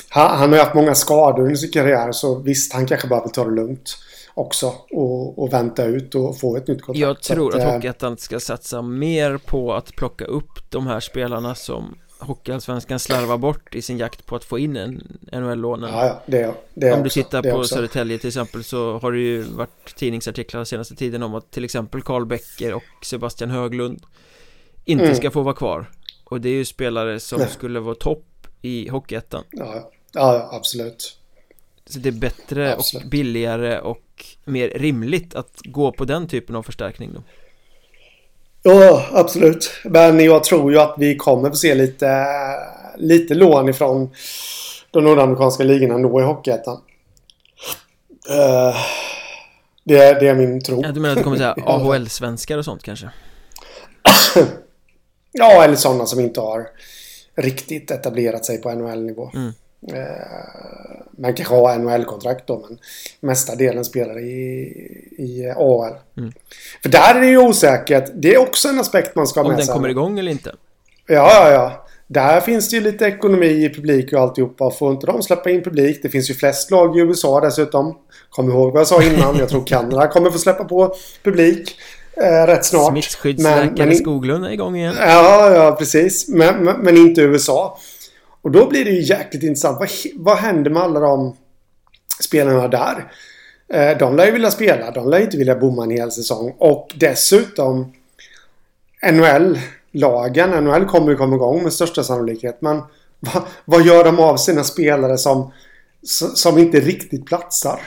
Han, han har haft många skador under sin karriär så visst, han kanske bara vill ta det lugnt också och, och vänta ut och få ett nytt kontrakt. Jag tror att, att eh, Hockeyettan ska satsa mer på att plocka upp de här spelarna som Hockeyallsvenskan slarvar bort i sin jakt på att få in en NHL-lånen ja, ja, det, det Om du tittar på också. Södertälje till exempel så har det ju varit tidningsartiklar senaste tiden om att till exempel Karl Bäcker och Sebastian Höglund inte mm. ska få vara kvar och det är ju spelare som Nej. skulle vara topp i Hockeyettan ja, ja, absolut Så det är bättre absolut. och billigare och mer rimligt att gå på den typen av förstärkning då? Ja, absolut. Men jag tror ju att vi kommer få se lite, lite lån ifrån de nordamerikanska ligorna ändå i Hockeyettan. Uh, det, det är min tro. Ja, du menar att du kommer säga AHL-svenskar och sånt kanske? ja, eller sådana som inte har riktigt etablerat sig på NHL-nivå. Mm. Eh, man kanske har NHL-kontrakt då men mesta delen spelar i, i AHL. Mm. För där är det ju osäkert. Det är också en aspekt man ska ha Om med sig. Om den kommer igång eller inte? Ja, ja, ja. Där finns det ju lite ekonomi i publik och alltihopa. Får inte de släppa in publik? Det finns ju flest lag i USA dessutom. Kom ihåg vad jag sa innan. Jag tror Kanada kommer få släppa på publik. Eh, rätt snart. Smittskyddsläkare Skoglund är igång igen. Ja, ja precis. Men, men, men inte USA. Och då blir det ju jäkligt intressant. Vad, vad händer med alla de spelarna där? Eh, de lär ju vilja spela. De lär inte vilja bomma en hel säsong. Och dessutom NHL-lagen. NHL kommer ju komma igång med största sannolikhet. Men vad, vad gör de av sina spelare som, som inte riktigt platsar?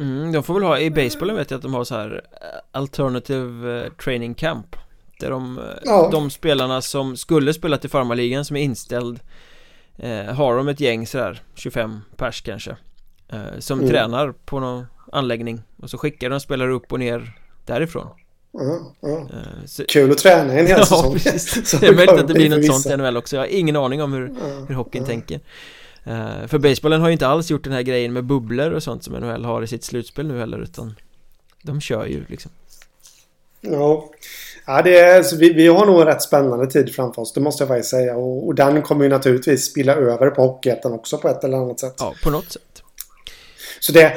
Mm, de får väl ha, i basebollen vet jag att de har så här eh, Alternative eh, Training Camp Där de, ja. de spelarna som skulle spela till farmarligan som är inställd eh, Har de ett gäng sådär 25 pers kanske eh, Som mm. tränar på någon anläggning Och så skickar de spelare upp och ner därifrån. Mm, mm. Uh, så... Kul att träna en hel ja, säsong. Det är möjligt att det blir något sånt i NHL också. Jag har ingen aning om hur, uh, hur hockeyn uh. tänker. Uh, För basebollen har ju inte alls gjort den här grejen med bubblor och sånt som NHL har i sitt slutspel nu heller utan De kör ju liksom. Ja Ja, det är, så vi, vi har nog en rätt spännande tid framför oss. Det måste jag faktiskt säga. Och, och den kommer ju naturligtvis spilla över på Hockeyettan också på ett eller annat sätt. Ja, på något sätt. Så det...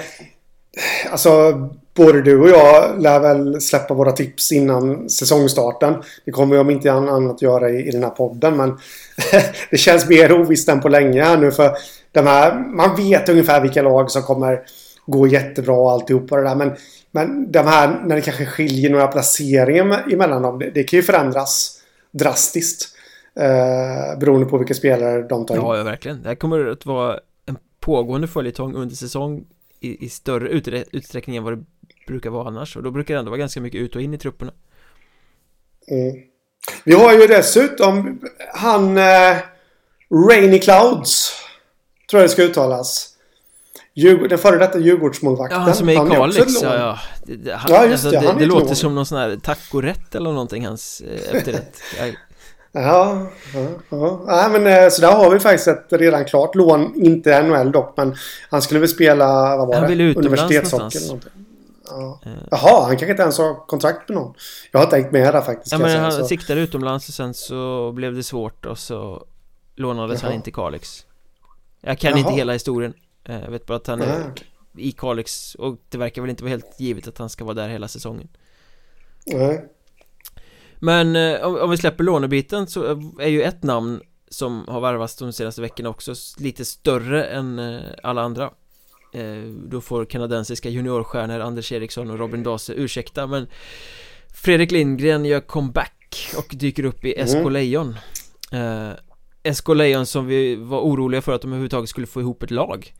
Alltså, både du och jag lär väl släppa våra tips innan säsongstarten. Det kommer vi om inte annat göra i, i den här podden. Men det känns mer ovisst än på länge här nu. För de här, man vet ungefär vilka lag som kommer gå jättebra och alltihopa det där. Men men de här, när det kanske skiljer några placeringar emellan dem, det, det kan ju förändras drastiskt. Eh, beroende på vilka spelare de tar in. Ja, verkligen. Det här kommer att vara en pågående följetong under säsong i, i större utsträckning än vad det brukar vara annars och då brukar det ändå vara ganska mycket ut och in i trupperna. Mm. Vi har ju dessutom han eh, Rainy Clouds. Tror jag det ska uttalas. Djurgård, den före detta Djurgårdsmålvakten. Ja, han som är i Kalix, ja, ja. Det, han, ja, just alltså, det. det, det låter som någon sån här tacorätt eller någonting, hans eh, efterrätt. Ja, ja, ja. Nej, men eh, så där har vi faktiskt ett redan klart lån. Inte NHL dock, men han skulle väl spela, vad var han det? Universitetshockey eller någonting. Ja. Jaha, han kanske inte ens har kontrakt med någon. Jag har tänkt med där faktiskt. Ja, men säga, han så. siktade utomlands och sen så blev det svårt och så lånades Jaha. han in till Kalix. Jag kan Jaha. inte hela historien. Eh, Jag vet bara att han är Ah, i Kalix och det verkar väl inte vara helt givet att han ska vara där hela säsongen. Nej. Men eh, om, om vi släpper lånebiten så är ju ett namn som har värvats de senaste veckorna också lite större än eh, alla andra eh, Då får kanadensiska juniorstjärnor Anders Eriksson och Robin Dase ursäkta men Fredrik Lindgren gör comeback och dyker upp i SK Mm. Lejon eh, SK Lejon som vi var oroliga för att de överhuvudtaget skulle få ihop ett lag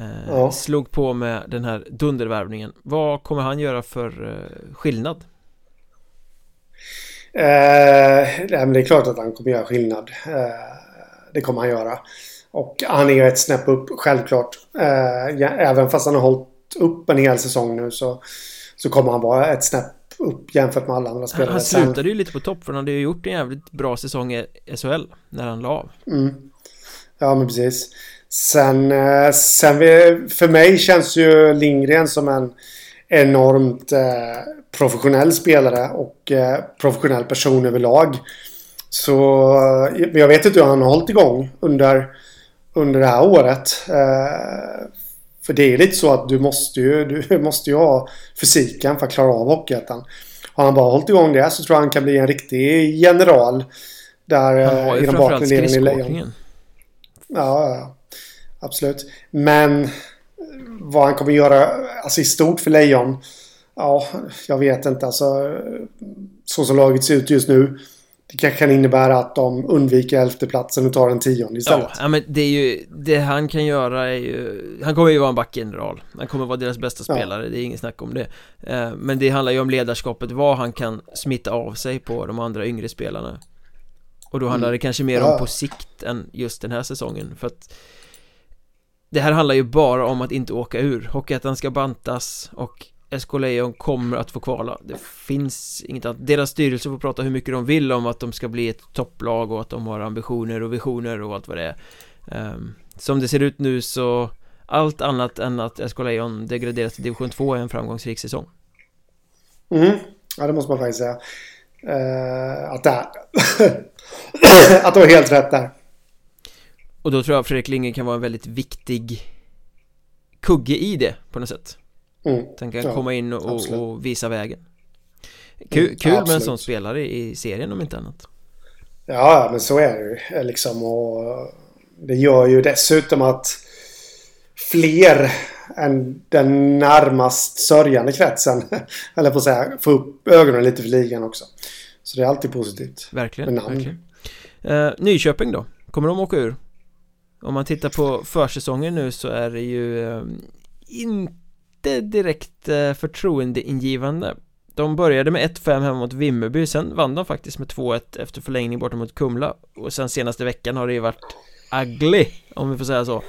eh, Ja. Slog på med den här dundervärvningen Vad kommer han göra för eh, skillnad? Eh, nej, men det är klart att han kommer göra skillnad. Eh, det kommer han göra. Och han är ju ett snäpp upp, självklart. Eh, ja, även fast han har hållit upp en hel säsong nu så, så kommer han vara ett snäpp upp jämfört med alla andra spelare. han slutade ju lite på topp för han hade ju gjort en jävligt bra säsong i SHL när han la av Mm. Ja, men precis. Sen, eh, sen vi, för mig känns ju Lindgren som en enormt eh, professionell spelare och eh, professionell person överlag. Så jag vet inte hur han har hållit igång under, under det här året. Eh, för det är lite så att du måste ju, du måste ju ha fysiken för att klara av Hockeyettan. Har han bara hållit igång det så tror jag han kan bli en riktig general. Där Han har ju framförallt skridskoåkningen ja, ja. Absolut. Men vad han kommer göra alltså i stort för Lejon. Ja, jag vet inte. Alltså, så som laget ser ut just nu. Det kanske kan innebära att de undviker elfteplatsen och tar en tionde istället. Ja, men det är ju Det han kan göra är ju Han kommer ju vara en backgeneral Han kommer vara deras bästa Ja. spelare, det är inget snack om det eh, Men det handlar ju om ledarskapet, vad han kan smitta av sig på de andra yngre spelarna Och då handlar det kanske mer Mm. Ja. om på sikt än just den här säsongen för att det här handlar ju bara om att inte åka ur Hockeyettan ska bantas och SK Lejon kommer att få kvala Det finns inget annat Deras styrelse får prata hur mycket de vill om att de ska bli ett topplag och att de har ambitioner och visioner och allt vad det är Ehm, Som det ser ut nu så Allt annat än att SK Lejon degraderas till division 2 är en framgångsrik säsong Mm. Ja, det måste man faktiskt säga. Eh, att det är... att du har helt rätt där. Och då tror jag Fredrik Lindgren kan vara en väldigt viktig Kugge i det på något sätt Mm. Han kan Ja, komma in och, och visa vägen Kul, Mm, kul med en sån spelare i serien om inte annat Ja, men så är det ju. Liksom, och det gör ju dessutom att fler än den närmast sörjande kretsen, eller på att säga, får upp ögonen lite för ligan också. Så det är alltid positivt. Verkligen, verkligen eh, Nyköping då? Kommer de åka ur? Om man tittar på försäsongen nu så är det ju eh, inte direkt eh, förtroendeingivande. De började med 1-5 hemma mot Vimmerby, sen vann de faktiskt med 2-1 efter förlängning borta mot Kumla. Och sen senaste veckan har det ju varit ugly, om vi får säga så.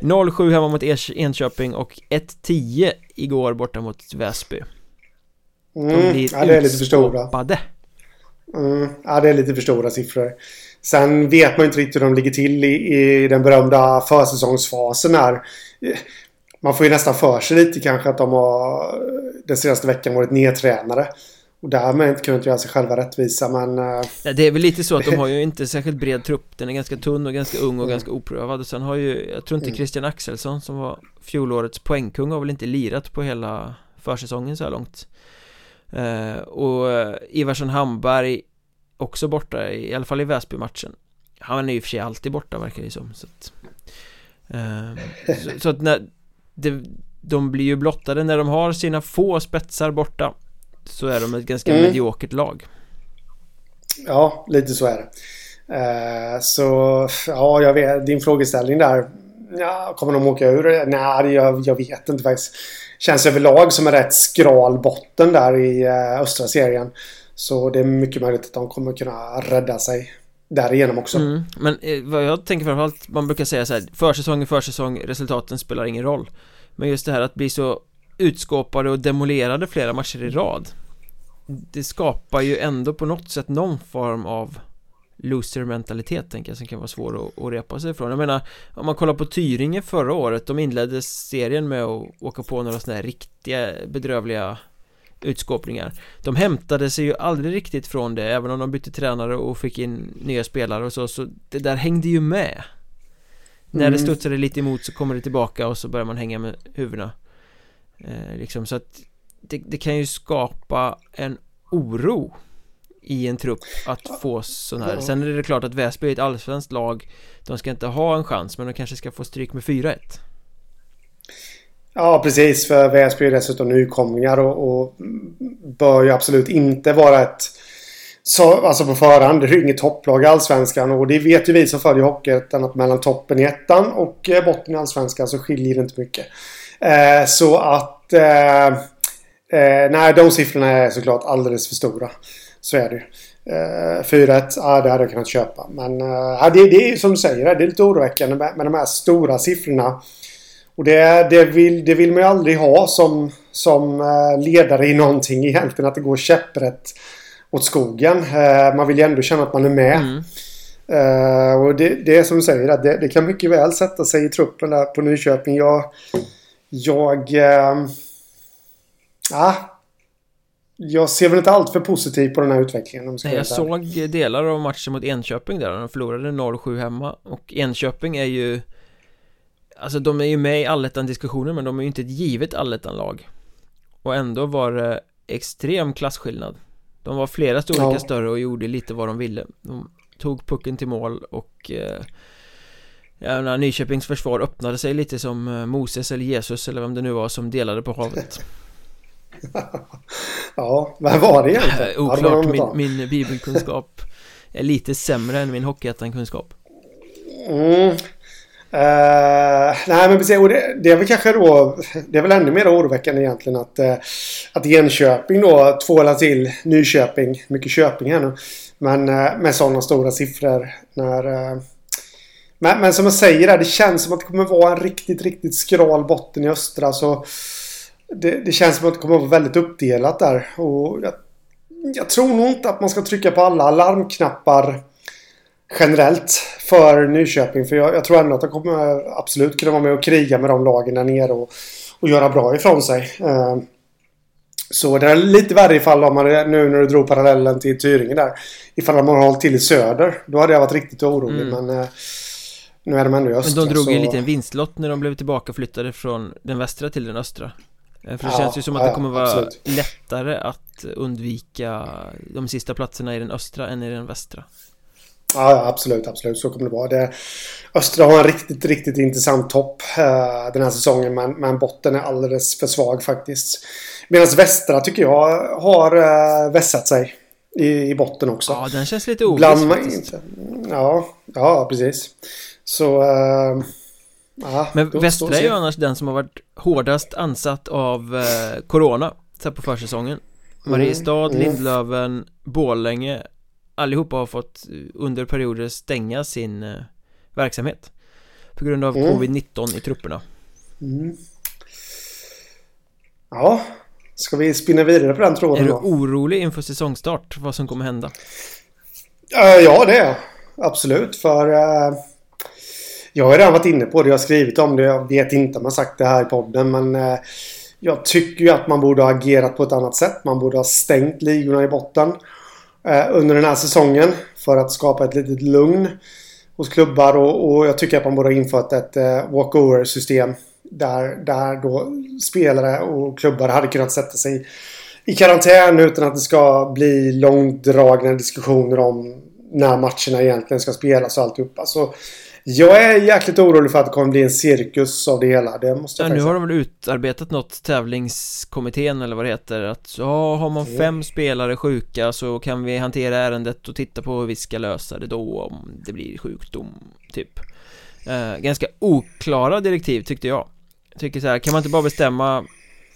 0-7 hemma mot Enköping och 1-10 igår borta mot Väsby. De Mm, blir ja, det är lite för stora. Mm, ja, det är lite för stora siffror. Sen vet man inte riktigt hur de ligger till i, i den berömda försäsongsfasen här. Man får ju nästan för sig lite kanske att de har den senaste veckan varit nedtränade. Och därmed inte kunnat göra sig själva rättvisa men... eh, Ja, det är väl lite så att de har ju inte särskilt bred trupp Den är ganska tunn och ganska ung och Mm. ganska oprövad och sen har ju Jag tror inte Mm. Christian Axelsson som var fjolårets poängkung har väl inte lirat på hela försäsongen så här långt eh, Och eh, Ivarsson Hamberg Också borta, i, alla fall i Väsby-matchen Han är ju i och för sig alltid borta verkar det som så att, eh, så, så att när det, De blir ju blottade när de har sina få spetsar borta Så är de ett ganska Mm. mediokert lag Ja, lite så är det. Eh, så ja, jag vet. Din frågeställning där ja, kommer de åka ur? Nej, jag, jag vet inte faktiskt. Känns överlag som en rätt skral botten där i uh, östra serien. Så det är mycket möjligt att de kommer kunna rädda sig därigenom också. Mm, men eh, vad jag tänker framförallt, man brukar säga så här, försäsong är försäsong, resultaten spelar ingen roll. Men just det här att bli så utskåpade och demolerade flera matcher i rad Det skapar ju ändå på något sätt någon form av loser-mentalitet tänker jag som kan vara svår att, att repa sig ifrån Jag menar, om man kollar på Tyringe förra året De inledde serien med att åka på några sådana här riktiga bedrövliga utskåpningar. De hämtade sig ju aldrig riktigt från det Även om de bytte tränare och fick in nya spelare och så Så det där hängde ju med. Mm. När det mm. studsade lite emot så kommer det tillbaka och så börjar man hänga med huvudena. Eh, Liksom så att det, det kan ju skapa en oro i en trupp att få sån här. Sen är det klart att Väsby är ett allsvenskt lag. De ska inte ha en chans men de kanske ska få stryk med 4-1 Ja precis för Väsby är dessutom nykomlingar och, och bör ju absolut inte vara ett så, alltså på förhand, det är inget topplag i Allsvenskan och det vet ju vi som följer Hockeyettan att mellan toppen i ettan och eh, botten i Allsvenskan så skiljer det inte mycket. Eh, så att... Eh, eh, nej, de siffrorna är såklart alldeles för stora. Så är det ju. Eh, 4-1, ja det hade jag kunnat köpa. Men eh, det, det är som du säger, det är lite oroväckande med, med de här stora siffrorna. Och det, det, vill, det vill man ju aldrig ha som, som uh, ledare i någonting egentligen. Att det går käpprätt åt skogen. Uh, man vill ju ändå känna att man är med. Mm. Uh, och det, det är som du säger, det, det kan mycket väl sätta sig i truppen där på Nyköping. Jag... Jag... Uh, ah, jag ser väl inte allt för positivt på den här utvecklingen Nej, jag såg delar av matchen mot Enköping där De förlorade 0-7 hemma Och Enköping är ju Alltså de är ju med i allettan-diskussionen men de är ju inte ett givet allettan-lag. Och ändå var det extrem klasskillnad. De var flera storlekar ja. större och gjorde lite vad de ville. De tog pucken till mål och eh, Ja, när Nyköpings försvar öppnade sig lite som eh, Moses eller Jesus eller vem det nu var som delade på havet. Ja, vad var det egentligen? Äh, oklart, min, min bibelkunskap är lite sämre än min hockeyettan-kunskap. Mm. Uh, nej men precis, och det, det, är väl kanske då Det är väl ännu mer oroväckande egentligen att uh, Att Enköping då tvålar till Nyköping Mycket Köping här nu Men uh, med sådana stora siffror när men, men som jag säger där, det känns som att det kommer vara en riktigt, riktigt skral botten i östra så det, det, känns som att det kommer vara väldigt uppdelat där. Och jag, jag, tror nog inte att man ska trycka på alla larmknappar generellt för Nyköping. För jag, jag tror ändå att de kommer absolut kunna vara med och kriga med de lagen där nere och, och göra bra ifrån sig. Uh, så det är lite värre ifall de hade, nu när du drog parallellen till Tyringe där. Ifall de har hållit till i söder. Då hade jag varit riktigt orolig. Mm. Men uh, nu är de ändå i östra. Men de drog ju så... en vinstlott när de blev tillbaka flyttade från den västra till den östra. Eh, för det ja, känns ju som att det kommer vara absolut. lättare att undvika de sista platserna i den östra än i den västra. Ja, absolut, absolut. Så kommer det vara. Det, östra har en riktigt, riktigt intressant topp uh, den här säsongen. Men, men botten är alldeles för svag faktiskt. Medan västra tycker jag har uh, vässat sig i, i botten också. Ja, den känns lite oviss faktiskt. Ja, ja, precis. Så... Uh, Ja, Men Västra är ju annars den som har varit hårdast ansatt av eh, Corona så på försäsongen Mariestad, mm, mm. Lindlöven, Borlänge Allihopa har fått eh, under perioder stänga sin eh, verksamhet På grund av mm. covid-19 i trupperna mm. Ja Ska vi spinna vidare på den tråden Är du orolig inför säsongstart? Vad som kommer hända? Ja det är jag Absolut för uh jag har redan varit inne på det. Jag har skrivit om det. Jag vet inte om jag sagt det här i podden. Men eh, jag tycker ju att man borde ha agerat på ett annat sätt. Man borde ha stängt ligorna i botten. Eh, under den här säsongen. För att skapa ett litet lugn hos klubbar. Och, och jag tycker att man borde ha infört ett eh, walkover system. Där, där då spelare och klubbar hade kunnat sätta sig i karantän utan att det ska bli långdragna diskussioner om när matcherna egentligen ska spelas och alltihopa. Så jag är jäkligt orolig för att det kommer bli en cirkus av det hela, det måste jag ja, Nu har de väl utarbetat något tävlingskommittén eller vad det heter att ja, har man fem mm. spelare sjuka så kan vi hantera ärendet och titta på hur vi ska lösa det då om det blir sjukdom, typ. Eh, Ganska oklara direktiv tyckte jag. Jag tycker så här, kan man inte bara bestämma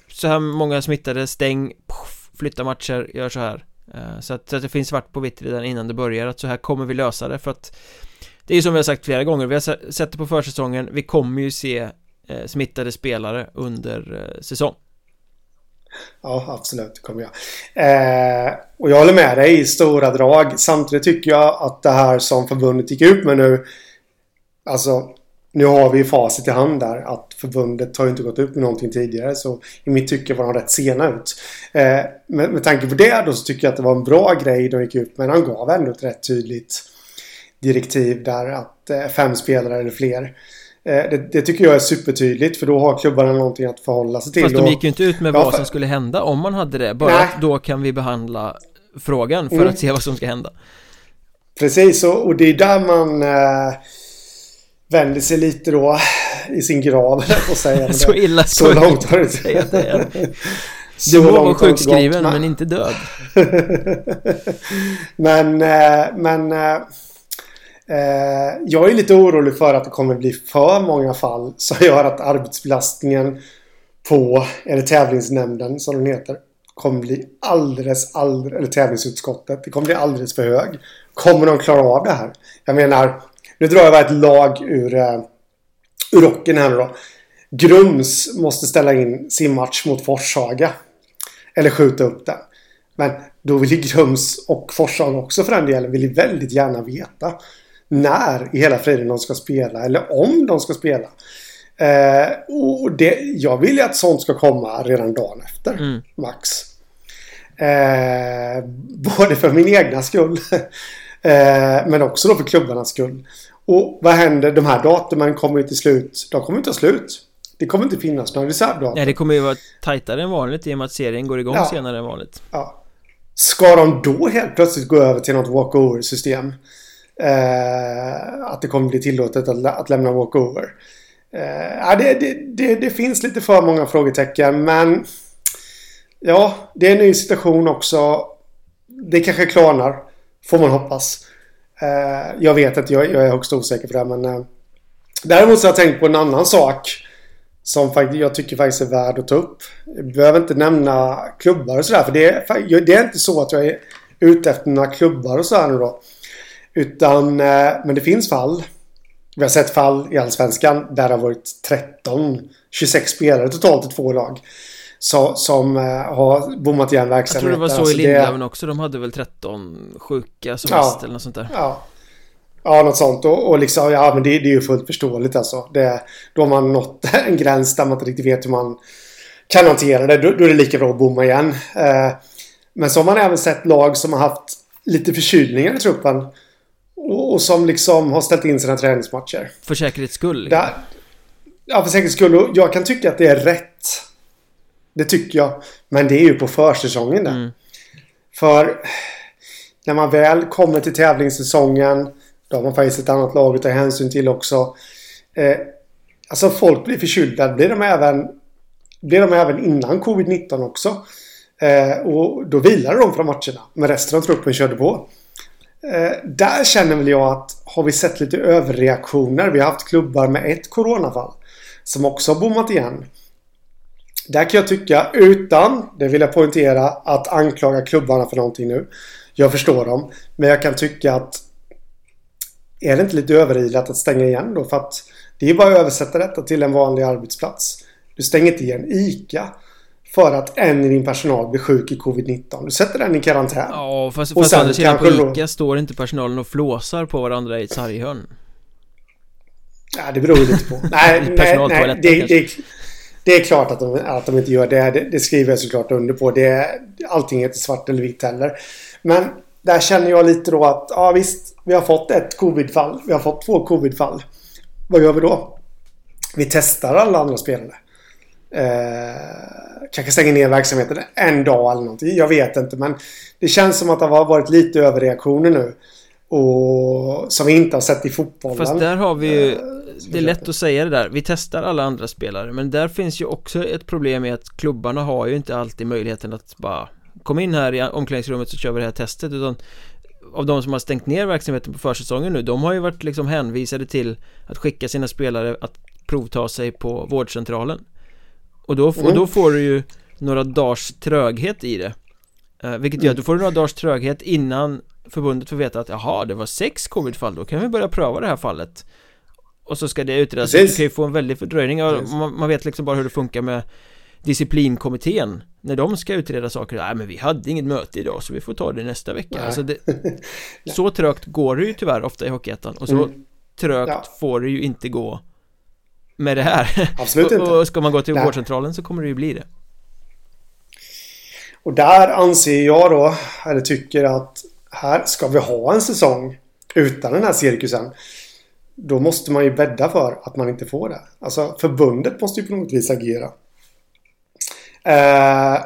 Så här många smittade, stäng, puff, flytta matcher, gör så här eh, så, att, så att det finns svart på vitt redan innan det börjar att så här kommer vi lösa det för att det är ju som vi har sagt flera gånger, vi har sett det på försäsongen, vi kommer ju se eh, smittade spelare under eh, säsong Ja, absolut, det kommer jag. Eh, och jag håller med dig i stora drag. Samtidigt tycker jag att det här som förbundet gick ut med nu. Alltså, nu har vi ju facit i hand där. Att förbundet har ju inte gått ut med någonting tidigare. Så i mitt tycke var de rätt sena ut. Eh, med, med tanke på det då så tycker jag att det var en bra grej de gick ut med. Han gav ändå ett rätt tydligt direktiv där att eh, fem spelare eller fler Eh, det, det, tycker jag är supertydligt för då har klubbarna någonting att förhålla sig till. Fast de gick ju inte ut med ja, vad som skulle hända om man hade det. Bara Nej. att då kan vi behandla frågan för mm. att se vad som ska hända. Precis, och, och det är där man äh, vänder sig lite då i sin grav, på säga. så illa så långt har det säga det Du må vara sjukskriven men inte död. men, äh, men Eh, Eh, jag är lite orolig för att det kommer bli för många fall som gör att arbetsbelastningen på, eller tävlingsnämnden som den heter, kommer bli alldeles, alldeles, eller tävlingsutskottet, det kommer bli alldeles för hög. Kommer de klara av det här? Jag menar, nu drar jag bara ett lag ur, uh, ur rocken här nu då. Grums måste ställa in sin match mot Forshaga. Eller skjuta upp den. Men då vill ju Grums och Forshaga också för den delen vill ju väldigt gärna veta när i hela friden de ska spela eller om de ska spela. Eh, och det, jag vill ju att sånt ska komma redan dagen efter, mm. max. Eh, både för min egna skull eh, men också då för klubbarnas skull. Och vad händer? De här datumen kommer ju till slut. De kommer inte ta slut. Det kommer inte finnas några reservdatum. Nej, det kommer ju vara tajtare än vanligt i och med att serien går igång ja. senare än vanligt. Ja. Ska de då helt plötsligt gå över till något walkover-system? Eh, att det kommer bli tillåtet att, att lämna walkover. Eh, det, det, det, det, finns lite för många frågetecken men ja, det är en ny situation också. Det kanske klarnar. Får man hoppas. Eh, jag vet att jag, jag, är högst osäker på det men eh, däremot så har jag tänkt på en annan sak. Som jag tycker faktiskt är värd att ta upp. Jag behöver inte nämna klubbar och sådär. För det är, det är inte så att jag är ute efter några klubbar och sådär nu då. Utan, eh, men det finns fall. Vi har sett fall i Allsvenskan där det har varit 13, 26 spelare totalt i två lag. Så, som uh, har bommat igen verksamheten. Jag tror det var så alltså i Lindlöven det... också. De hade väl 13 sjuka som ja, mest eller något sånt där. Ja. Ja, något sånt. Och, och liksom, ja men det, det är ju fullt förståeligt alltså. Det, då har man nått en gräns där man inte riktigt vet hur man kan hantera det. Då, då är det lika bra att bomma igen. Uh, men så har man även sett lag som har haft lite förkylningar i truppen. Och, som liksom har ställt in sina träningsmatcher. För säkerhets skull? Liksom. Där, ja, för säkerhets skull. Och jag kan tycka att det är rätt. Det tycker jag. Men det är ju på försäsongen där. Mm. För när man väl kommer till tävlingssäsongen. Då har man faktiskt ett annat lag att ta hänsyn till också. Eh, alltså folk blir förkylda. Blir de även, blir de även innan covid-19 också. Eh, och då vilade de från matcherna. Men resten av truppen körde på. Eh, där känner väl jag att har vi sett lite överreaktioner. Vi har haft klubbar med ett coronafall. Som också har bommat igen. Där kan jag tycka, utan, det vill jag poängtera, att anklaga klubbarna för någonting nu. Jag förstår dem. Men jag kan tycka att är det inte lite överilat att stänga igen då? För att det är bara att översätta detta till en vanlig arbetsplats. Du stänger inte igen ICA för att en i din personal blir sjuk i covid-19. Du sätter den i karantän. Ja, fast, och fast andra sidan på ICA då... står inte personalen och flåsar på varandra i ett sarghörn. Ja, det beror lite på. nej, nej, nej det, det, det, är klart att de, att de inte gör det. det. Det skriver jag såklart under på. Det, allting är inte svart eller vitt heller. Men där känner jag lite då att, ja visst, vi har fått ett covid-fall. Vi har fått två covid-fall. Vad gör vi då? Vi testar alla andra spelare. Eh, kanske stänger ner verksamheten en dag eller någonting. Jag vet inte men det känns som att det har varit lite överreaktioner nu. Och som vi inte har sett i fotbollen. Fast där har vi ju, eh, det är lätt att säga det där. Vi testar alla andra spelare. Men där finns ju också ett problem med att klubbarna har ju inte alltid möjligheten att bara Kom in här i omklädningsrummet så kör vi det här testet utan av de som har stängt ner verksamheten på försäsongen nu De har ju varit liksom hänvisade till att skicka sina spelare att provta sig på vårdcentralen Och då, och då får du ju några dagars tröghet i det. Eh, Vilket gör att du får några dagars tröghet innan förbundet får veta att jaha, det var sex covidfall, då kan vi börja pröva det här fallet. Och så ska det utredas, du kan ju få en väldig fördröjning. Man, man vet liksom bara hur det funkar med disciplinkommittén. När de ska utreda saker, nej men vi hade inget möte idag så vi får ta det nästa vecka. Alltså det, Så trögt går det ju tyvärr ofta i Hockeyettan. Och så mm. trögt ja. får det ju inte gå med det här Absolut inte Och ska man gå till nej. vårdcentralen så kommer det ju bli det Och där anser jag då, eller tycker att här ska vi ha en säsong utan den här cirkusen då måste man ju bädda för att man inte får det. Alltså förbundet måste ju på något vis agera. Eh,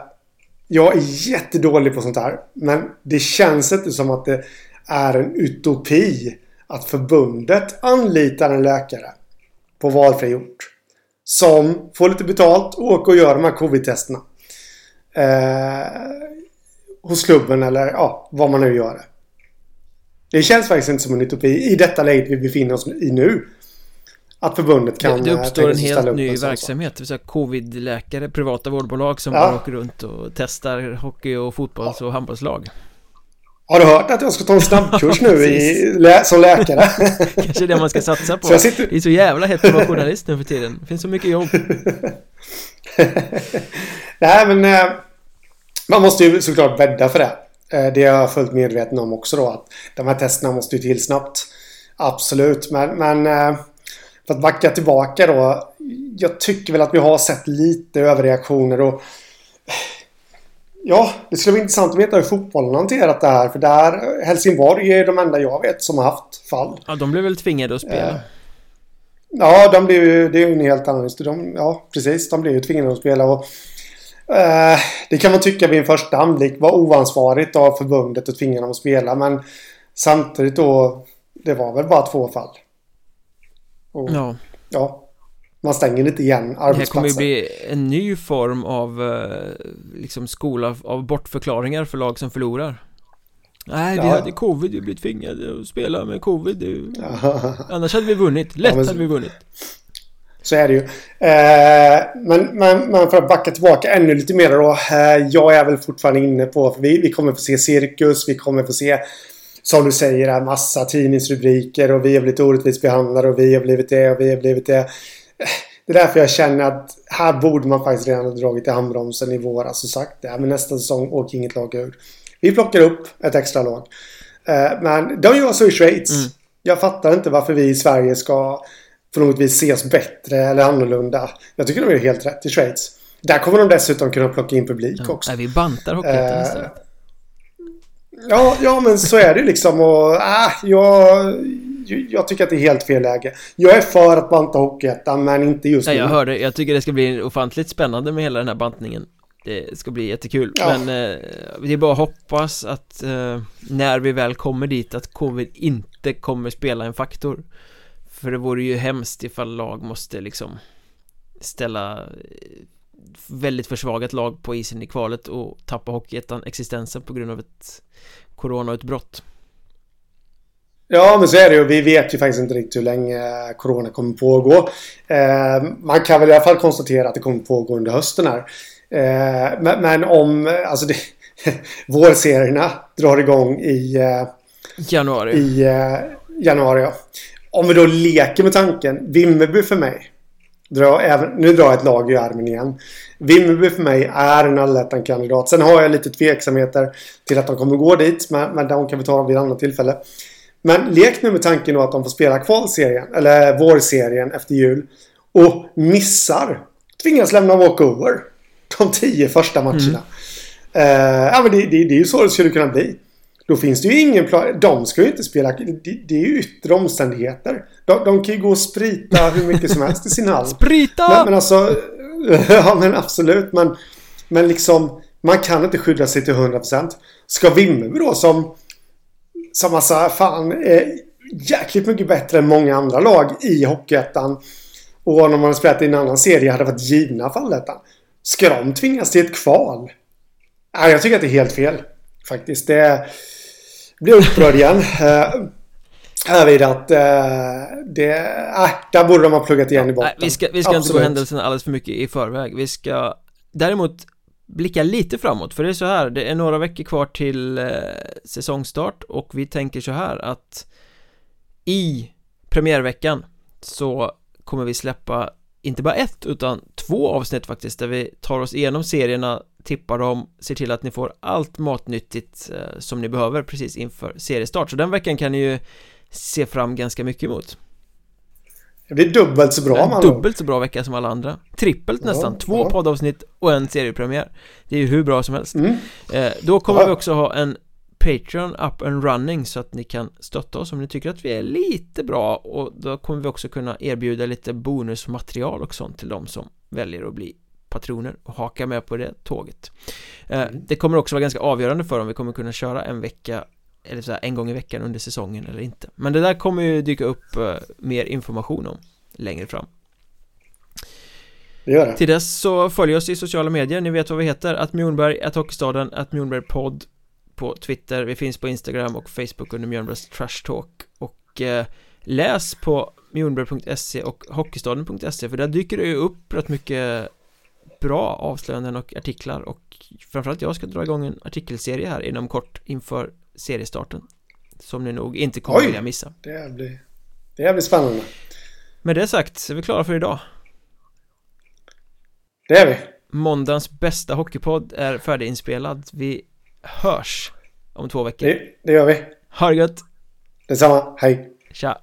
jag är jättedålig på sånt här. Men det känns inte som att det är en utopi att förbundet anlitar en läkare på valfri ort. Som får lite betalt och åker och gör de här covid-testerna. Eh, hos klubben eller ja, vad man nu gör det. Det känns faktiskt inte som en utopi i detta läget vi befinner oss i nu. Att förbundet kan... Det, det uppstår en helt ny verksamhet, det vill säga covid-läkare, privata vårdbolag som ja. åker runt och testar hockey och fotbolls och handbollslag. Har du hört att jag ska ta en snabbkurs nu i, lä som läkare? Kanske det man ska satsa på. Sitter... Det är så jävla hett att vara journalist nu för tiden. Det finns så mycket jobb. Nej men... Eh, man måste ju såklart bädda för det. Eh, det är jag fullt medveten om också då. Att de här testerna måste ju till snabbt. Absolut. Men, men eh, för att backa tillbaka då. Jag tycker väl att vi har sett lite överreaktioner och Ja, det skulle vara intressant att veta hur fotbollen hanterat det här. För där, Helsingborg är de enda jag vet som har haft fall. Ja, de blev väl tvingade att spela. Eh, ja, de blev ju... Det är ju en helt annan historia. Ja, precis. De blev ju tvingade att spela. Och, eh, det kan man tycka vid en första anblick var oansvarigt av förbundet att tvinga dem att spela. Men samtidigt då... Det var väl bara två fall. Och, ja. Ja. Man stänger lite igen arbetsplatser. Det här kommer ju bli en ny form av eh, liksom skola av bortförklaringar för lag som förlorar. Nej, vi ja. hade covid, vi blev tvingade att spela med covid. Ja. Annars hade vi vunnit, lätt ja, men... hade vi vunnit. Så är det ju. Eh, men, men, men, för att backa tillbaka ännu lite mer då. Eh, jag är väl fortfarande inne på, för vi, vi kommer få se cirkus, vi kommer få se som du säger, en massa tidningsrubriker och vi har blivit orättvist behandlade och vi har blivit det och vi har blivit det. Det är därför jag känner att här borde man faktiskt redan ha dragit i handbromsen i våras och sagt det. Men nästa säsong åker inget lag ur. Vi plockar upp ett extra lag. Eh, men de gör så i Schweiz. Mm. Jag fattar inte varför vi i Sverige ska på något vis ses bättre eller annorlunda. Jag tycker de är helt rätt i Schweiz. Där kommer de dessutom kunna plocka in publik ja, också. Nej, vi bantar Hockeyettan istället. Eh, Ja, ja men så är det liksom. Och, äh, jag, jag tycker att det är helt fel läge. Jag är för att banta Hockeyettan, men inte just nu. Nej, jag hörde. Jag tycker det ska bli ofantligt spännande med hela den här bantningen. Det ska bli jättekul. Ja. Men eh, det är bara att hoppas att eh, när vi väl kommer dit att covid inte kommer spela en faktor. För det vore ju hemskt ifall lag måste liksom ställa eh, väldigt försvagat lag på isen i kvalet och tappa Hockeyettan existensen på grund av ett coronautbrott. Ja, men så är det ju. Vi vet ju faktiskt inte riktigt hur länge corona kommer pågå. Eh, man kan väl i alla fall konstatera att det kommer pågå under hösten här. Eh, men, om, alltså det, vårserierna drar igång i eh, januari. I januari, ja. Om vi då leker med tanken, Vimmerby för mig Dra, även, nu drar jag ett lag i armen igen. Vimmerby för mig är en allettan-kandidat. Sen har jag lite tveksamheter till att de kommer gå dit. Men, men de kan vi ta vid ett annat tillfälle. Men lek nu med tanken då att de får spela kvalserien. Eller vårserien efter jul. Och missar. Tvingas lämna walkover. De tio första matcherna. Mm. Uh, ja men det, det, det är ju så det skulle kunna bli. Då finns det ju ingen plan. De ska ju inte spela. Det, det är ju yttre omständigheter. De, de kan ju gå och sprita hur mycket som helst i sin hall. Sprita! Men, men alltså... ja men absolut. Men, men liksom... Man kan inte skydda sig till 100%. Ska Vimmerby då som... Som alltså fan är jäkligt mycket bättre än många andra lag i Hockeyettan. Och om man har spelat i en annan serie hade varit givna fallettan. Ska de tvingas till ett kval? Nej, jag tycker att det är helt fel. Faktiskt. Det blir upprörd igen. Uh, vid att uh, det... Äh, där borde de ha pluggat igen i botten. Nej, vi ska, vi ska inte gå händelserna alldeles för mycket i förväg. Vi ska däremot blicka lite framåt för det är så här, det är några veckor kvar till eh, säsongstart och vi tänker så här att i premiärveckan så kommer vi släppa inte bara ett utan två avsnitt faktiskt där vi tar oss igenom serierna, tippar dem, ser till att ni får allt matnyttigt eh, som ni behöver precis inför seriestart. Så den veckan kan ni ju se fram ganska mycket emot det blir dubbelt så bra man Dubbelt så bra vecka som alla andra Trippelt ja, nästan, två ja. poddavsnitt och en seriepremiär Det är ju hur bra som helst mm. eh, Då kommer ja. vi också ha en Patreon up and running så att ni kan stötta oss om ni tycker att vi är lite bra och då kommer vi också kunna erbjuda lite bonusmaterial och sånt till de som väljer att bli patroner och haka med på det tåget eh, mm. Det kommer också vara ganska avgörande för om vi kommer kunna köra en vecka eller så här, en gång i veckan under säsongen eller inte. Men det där kommer ju dyka upp uh, mer information om längre fram. Det gör det. Till dess så följ oss i sociala medier, ni vet vad vi heter. Att Mjornberg, att Hockeystaden, att Mjornberg podd på Twitter, vi finns på Instagram och Facebook under Mjölnbergs Trash Talk. Och eh, läs på mjolnberg.se och hockeystaden.se för där dyker det ju upp rätt mycket bra avslöjanden och artiklar. Och framförallt jag ska dra igång en artikelserie här inom kort inför seriestarten som ni nog inte kommer Oj, vilja missa. Det blir, det blir spännande. Med det sagt så är vi klara för idag. Det är vi. Måndagens bästa hockeypodd är färdiginspelad. Vi hörs om två veckor. Det, det gör vi. Ha det gött. Detsamma. Hej. Tja.